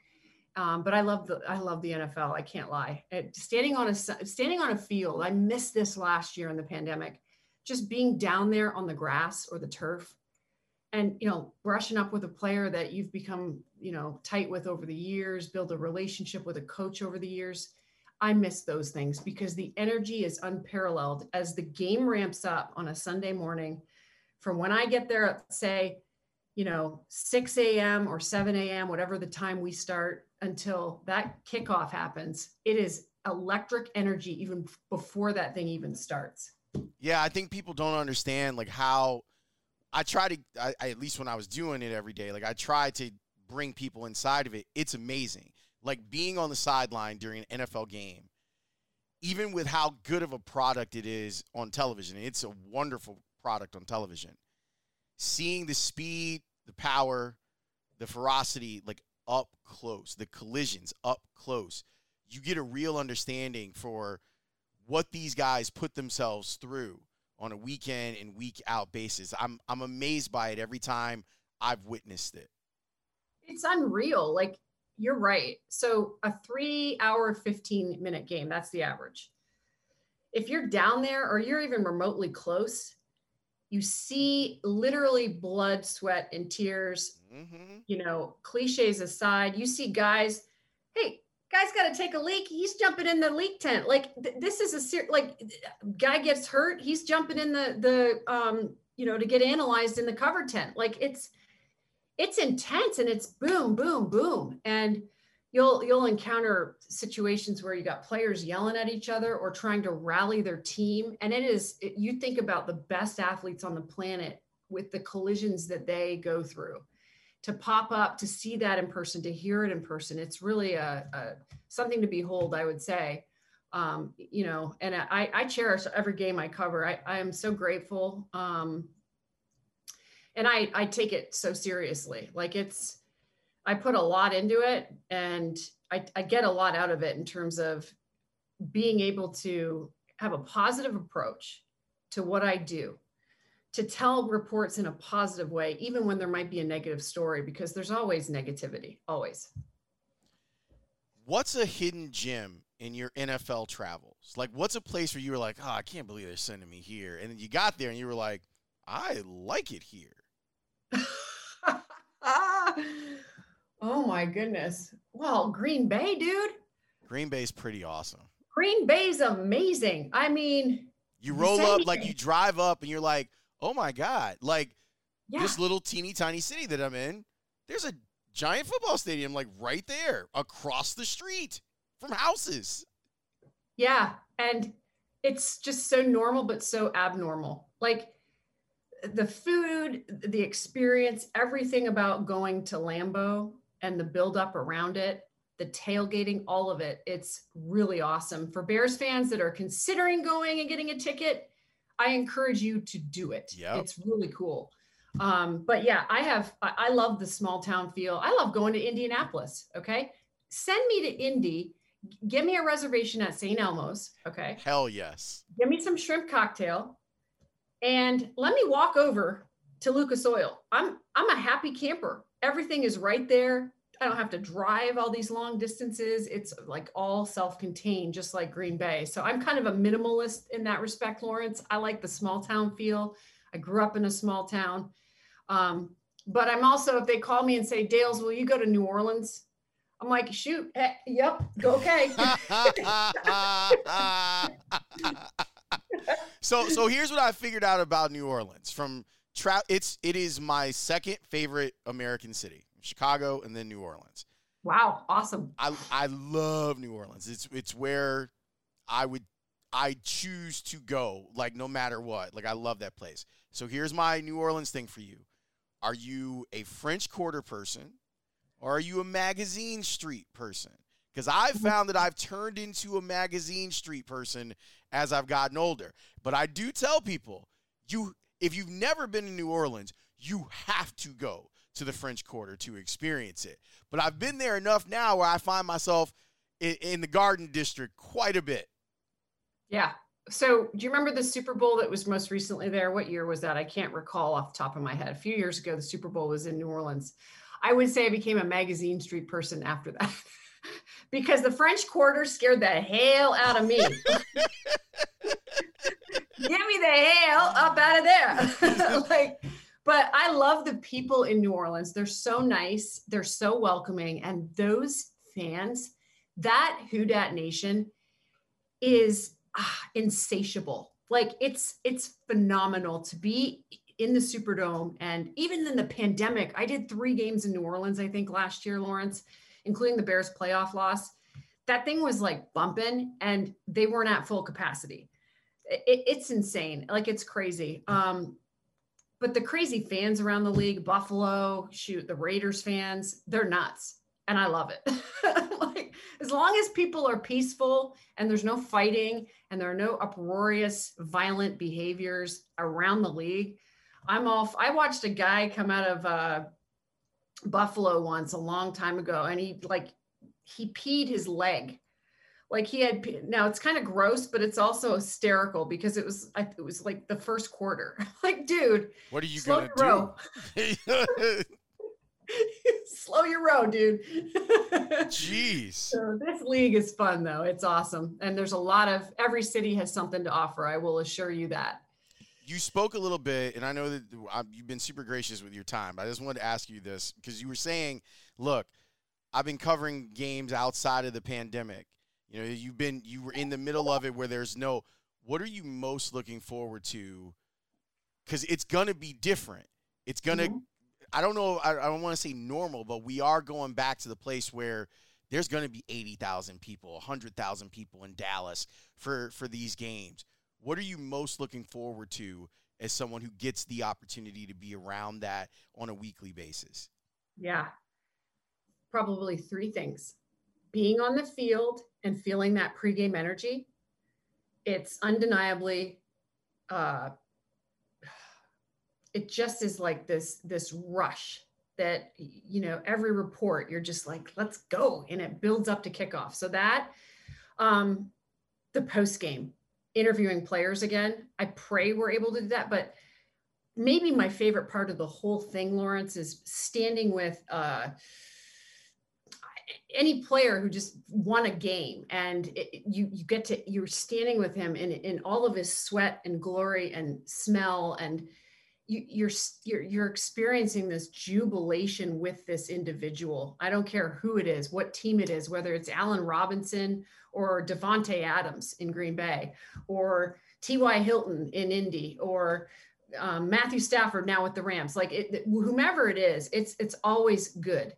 [SPEAKER 2] Um, but I love the I love the NFL. I can't lie. It, standing on a standing on a field, I missed this last year in the pandemic. Just being down there on the grass or the turf, and you know, brushing up with a player that you've become you know tight with over the years, build a relationship with a coach over the years. I miss those things because the energy is unparalleled as the game ramps up on a Sunday morning. From when I get there say you know, 6 a.m. or 7 a.m., whatever the time we start until that kickoff happens, it is electric energy even before that thing even starts.
[SPEAKER 1] Yeah, I think people don't understand like how I try to, I, at least when I was doing it every day, like I try to bring people inside of it. It's amazing. Like being on the sideline during an NFL game, even with how good of a product it is on television, it's a wonderful product on television seeing the speed, the power, the ferocity like up close, the collisions up close, you get a real understanding for what these guys put themselves through on a weekend and week out basis. I'm I'm amazed by it every time I've witnessed it.
[SPEAKER 2] It's unreal. Like you're right. So a 3 hour 15 minute game, that's the average. If you're down there or you're even remotely close, you see literally blood, sweat, and tears. Mm-hmm. You know, cliches aside, you see guys, hey, guy's got to take a leak. He's jumping in the leak tent. Like th- this is a ser- like guy gets hurt. He's jumping in the the um you know to get analyzed in the cover tent. Like it's it's intense and it's boom boom boom and you'll you'll encounter situations where you got players yelling at each other or trying to rally their team. And it is it, you think about the best athletes on the planet with the collisions that they go through. To pop up to see that in person to hear it in person it's really a, a something to behold i would say. Um, you know and I, I cherish every game i cover. I, I am so grateful um, and I, I take it so seriously. Like it's I put a lot into it and I, I get a lot out of it in terms of being able to have a positive approach to what I do, to tell reports in a positive way, even when there might be a negative story, because there's always negativity, always.
[SPEAKER 1] what's a hidden gem in your NFL travels? Like, what's a place where you were like, oh, I can't believe they're sending me here, and then you got there and you were like, I like it here.
[SPEAKER 2] oh my goodness. Well, Green Bay, dude.
[SPEAKER 1] Green Bay's pretty awesome.
[SPEAKER 2] Green Bay's amazing. I mean,
[SPEAKER 1] you roll up, like you drive up, and you're like, oh my God. Like
[SPEAKER 2] yeah.
[SPEAKER 1] this little teeny tiny city that I'm in, there's a giant football stadium like right there across the street from houses.
[SPEAKER 2] Yeah. And it's just so normal, but so abnormal. Like the food, the experience, everything about going to Lambeau and the buildup around it, the tailgating, all of it. It's really awesome. For Bears fans that are considering going and getting a ticket, I encourage you to do it.
[SPEAKER 1] Yep.
[SPEAKER 2] It's really cool. Um, but yeah, I have, I, I love the small town feel. I love going to Indianapolis. Okay. Send me to Indy. Give me a reservation at St. Elmo's. Okay.
[SPEAKER 1] Hell yes.
[SPEAKER 2] Give me some shrimp cocktail and let me walk over to Lucas Oil. I'm, I'm a happy camper. Everything is right there. I don't have to drive all these long distances. It's like all self-contained, just like Green Bay. So I'm kind of a minimalist in that respect, Laurence. I like the small town feel. I grew up in a small town. Um, but I'm also, if they call me and say, Dales, will you go to New Orleans? I'm like, shoot, eh, yep, go okay.
[SPEAKER 1] so, so here's what I figured out about New Orleans. From it's it is my second favorite American city. Chicago and then New Orleans.
[SPEAKER 2] Wow, awesome.
[SPEAKER 1] I I love New Orleans. It's it's where I would I choose to go like no matter what. Like I love that place. So here's my New Orleans thing for you. Are you a French Quarter person or are you a magazine street person? Because I've mm-hmm. found that I've turned into a magazine street person as I've gotten older. But I do tell people, you if you've never been to New Orleans, you have to go to the French Quarter to experience it. But I've been there enough now where I find myself in, in the Garden District quite a bit.
[SPEAKER 2] Yeah, so do you remember the Super Bowl that was most recently there? What year was that? I can't recall off the top of my head. A few years ago, the Super Bowl was in New Orleans. I would say I became a magazine street person after that because the French Quarter scared the hell out of me. Get me the hell up out of there. like, but I love the people in New Orleans. They're so nice, they're so welcoming. And those fans, that Who Dat Nation is ah, insatiable. Like it's it's phenomenal to be in the Superdome and even in the pandemic. I did three games in New Orleans, I think, last year, Laurence, including the Bears playoff loss. That thing was like bumping, and they weren't at full capacity. It, it's insane. Like it's crazy. Um, but the crazy fans around the league, Buffalo, shoot, the Raiders fans, they're nuts. And I love it. like as long as people are peaceful and there's no fighting and there are no uproarious, violent behaviors around the league, I'm off. I watched a guy come out of uh, Buffalo once a long time ago, and he like he peed his leg. Like he had now it's kind of gross, but it's also hysterical because it was it was like the first quarter. like, dude,
[SPEAKER 1] what are you gonna do?
[SPEAKER 2] slow your row, dude.
[SPEAKER 1] Jeez.
[SPEAKER 2] So this league is fun though. It's awesome. And there's a lot of every city has something to offer. I will assure you that.
[SPEAKER 1] You spoke a little bit, and I know that you've been super gracious with your time. But I just wanted to ask you this because you were saying, look, I've been covering games outside of the pandemic. You know, you've been you were in the middle of it where there's no. What are you most looking forward to? Because it's gonna be different. It's gonna mm-hmm. I don't know. I, I don't want to say normal, but we are going back to the place where there's going to be 80,000 people, 100,000 people in Dallas for, for these games. What are you most looking forward to as someone who gets the opportunity to be around that on a weekly basis?
[SPEAKER 2] Yeah, probably three things being on the field and feeling that pregame energy. It's undeniably uh, it just is like this this rush that you know every report you're just like let's go and it builds up to kickoff so that um the post game interviewing players again. I pray we're able to do that but maybe my favorite part of the whole thing laurence is standing with uh any player who just won a game and it, you you get to you're standing with him in in all of his sweat and glory and smell and you, you're you're you're experiencing this jubilation with this individual. I don't care who it is, what team it is, whether it's Allen Robinson or Davante Adams in Green Bay, or T.Y. Hilton in Indy, or um, Matthew Stafford now with the Rams. Like it, whomever it is, it's it's always good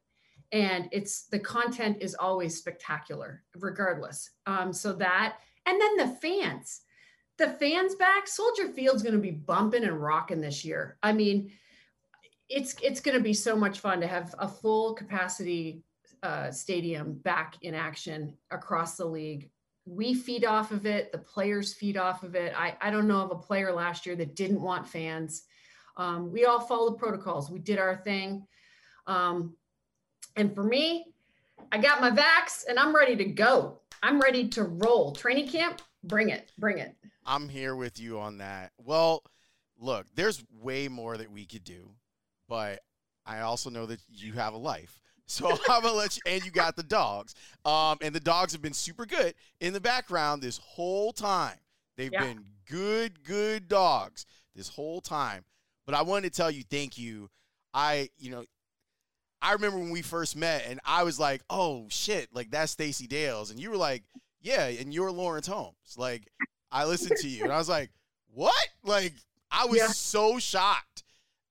[SPEAKER 2] and it's the content is always spectacular regardless um, so that and then the fans the fans back soldier field's going to be bumping and rocking this year i mean it's it's going to be so much fun to have a full capacity uh, stadium back in action across the league we feed off of it the players feed off of it i, I don't know of a player last year that didn't want fans um, we all followed protocols we did our thing um, and for me, I got my vax and I'm ready to go. I'm ready to roll. Training camp, bring it, bring it.
[SPEAKER 1] I'm here with you on that. Well, look, there's way more that we could do, but I also know that you have a life. So I'm gonna let you, and you got the dogs. Um, and the dogs have been super good in the background this whole time. They've yeah. been good, good dogs this whole time. But I wanted to tell you thank you. I, you know, I remember when we first met, and I was like, "Oh shit, like that's Stacey Dales," and you were like, "Yeah," and you're Laurence Holmes. Like, I listened to you, and I was like, "What?" Like, I was yeah. so shocked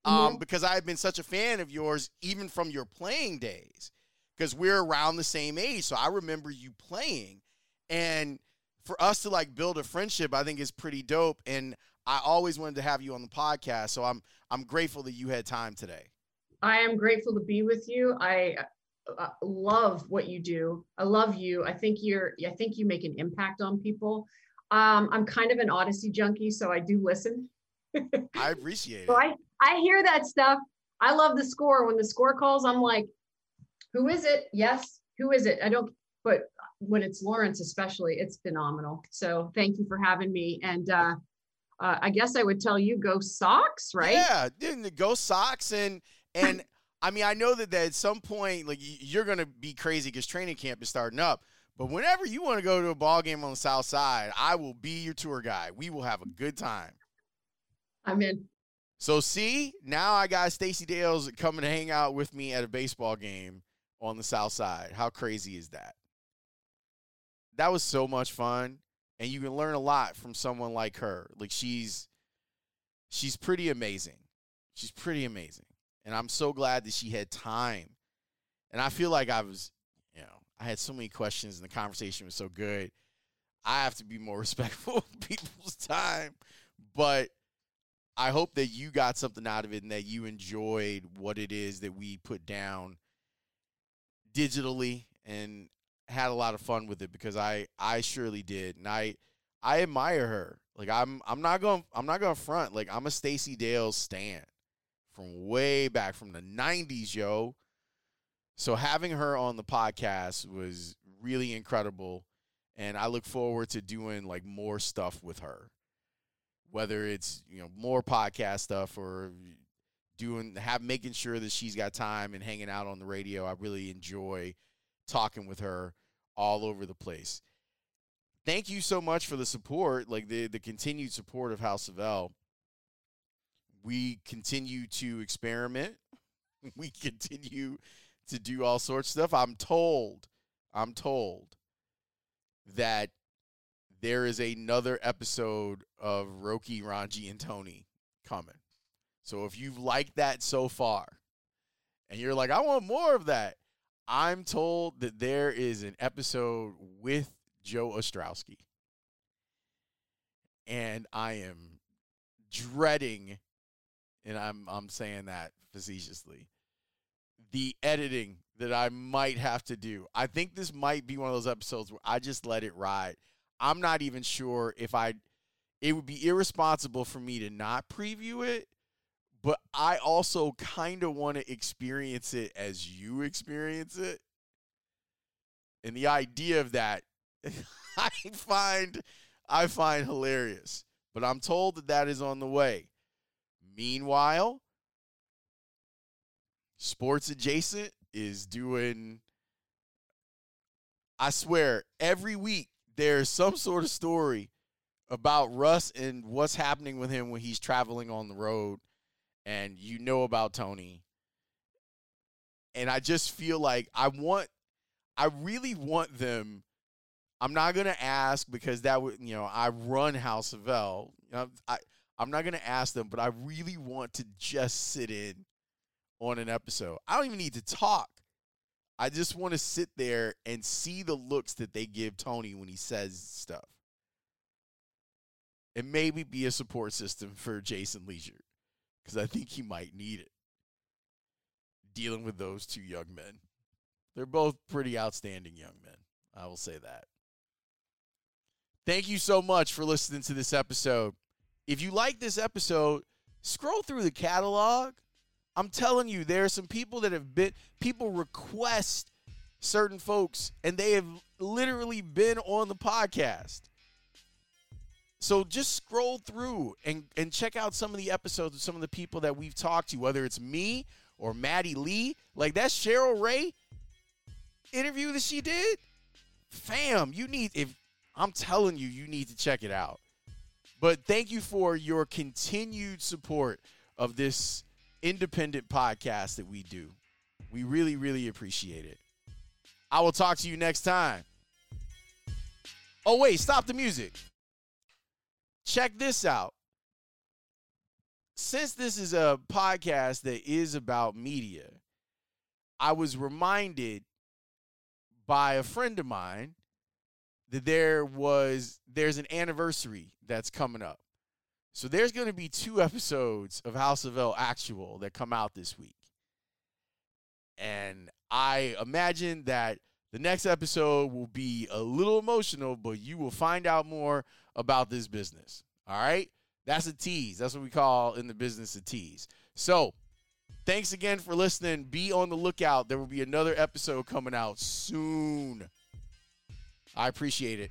[SPEAKER 1] um, mm-hmm. because I had been such a fan of yours, even from your playing days, because we're around the same age. So I remember you playing, and for us to like build a friendship, I think is pretty dope. And I always wanted to have you on the podcast, so I'm I'm grateful that you had time today.
[SPEAKER 2] I am grateful to be with you. I uh, love what you do. I love you. I think you're. I think you make an impact on people. Um, I'm kind of an Odyssey junkie, so I do listen.
[SPEAKER 1] I appreciate
[SPEAKER 2] so
[SPEAKER 1] it.
[SPEAKER 2] I I hear that stuff. I love the score. When the score calls, I'm like, who is it? Yes, who is it? I don't. But when it's Laurence, especially, it's phenomenal. So thank you for having me. And uh, uh, I guess I would tell you go Sox, right?
[SPEAKER 1] Yeah, go Sox. and and I mean, I know that, that at some point, like you're going to be crazy because training camp is starting up. But whenever you want to go to a ball game on the South Side, I will be your tour guide. We will have a good time.
[SPEAKER 2] I'm in.
[SPEAKER 1] So see, now I got Stacey Dales coming to hang out with me at a baseball game on the South Side. How crazy is that? That was so much fun, and you can learn a lot from someone like her. Like she's she's pretty amazing. She's pretty amazing. And I'm so glad that she had time. And I feel like I was, I had so many questions and the conversation was so good. I have to be more respectful of people's time. But I hope that you got something out of it and that you enjoyed what it is that we put down digitally and had a lot of fun with it because I I surely did. And I I admire her. Like I'm I'm not going I'm not going to front. Like I'm a Stacey Dale stan from way back from the 90s, yo. So having her on the podcast was really incredible. And I look forward to doing like more stuff with her. Whether it's, you know, more podcast stuff or doing have making sure that she's got time and hanging out on the radio. I really enjoy talking with her all over the place. Thank you so much for the support, like the the continued support of House of L we continue to experiment. We continue to do all sorts of stuff. I'm told, I'm told that there is another episode of Roki, Ranji, and Tony coming. So if you've liked that so far and you're like, I want more of that, I'm told that there is an episode with Joe Ostrowski. And I am dreading and I'm I'm saying that facetiously. The editing that I might have to do. I think this might be one of those episodes where I just let it ride. I'm not even sure if I it would be irresponsible for me to not preview it, but I also kind of want to experience it as you experience it. And the idea of that I find I find hilarious. But I'm told that that is on the way. Meanwhile, Sports Adjacent is doing I swear, every week there's some sort of story about Russ and what's happening with him when he's traveling on the road, and you know about Tony. And I just feel like I want, I really want them. I'm not gonna ask because that would, you know, I run House of L. You know, I I'm not gonna ask them, but I really want to just sit in on an episode. I don't even need to talk. I just want to sit there and see the looks that they give Tony when he says stuff. And maybe be a support system for Jason Leisure because I think he might need it. Dealing with those two young men. They're both pretty outstanding young men. I will say that. Thank you so much for listening to this episode. If you like this episode, scroll through the catalog. I'm telling you, there are some people that have been, people request certain folks, and they have literally been on the podcast. So just scroll through and, and check out some of the episodes of some of the people that we've talked to, whether it's me or Maddie Lee. Like that Cheryl Ray interview that she did. Fam, you need if I'm telling you, you need to check it out. But thank you for your continued support of this independent podcast that we do. We really, really appreciate it. I will talk to you next time. Oh, wait, stop the music. Check this out. Since this is a podcast that is about media, I was reminded by a friend of mine that there was there's an anniversary that's coming up. So there's going to be two episodes of House of L actual that come out this week. And I imagine that the next episode will be a little emotional, but you will find out more about this business. All right? That's a tease. That's what we call in the business a tease. So, thanks again for listening. Be on the lookout. There will be another episode coming out soon. I appreciate it.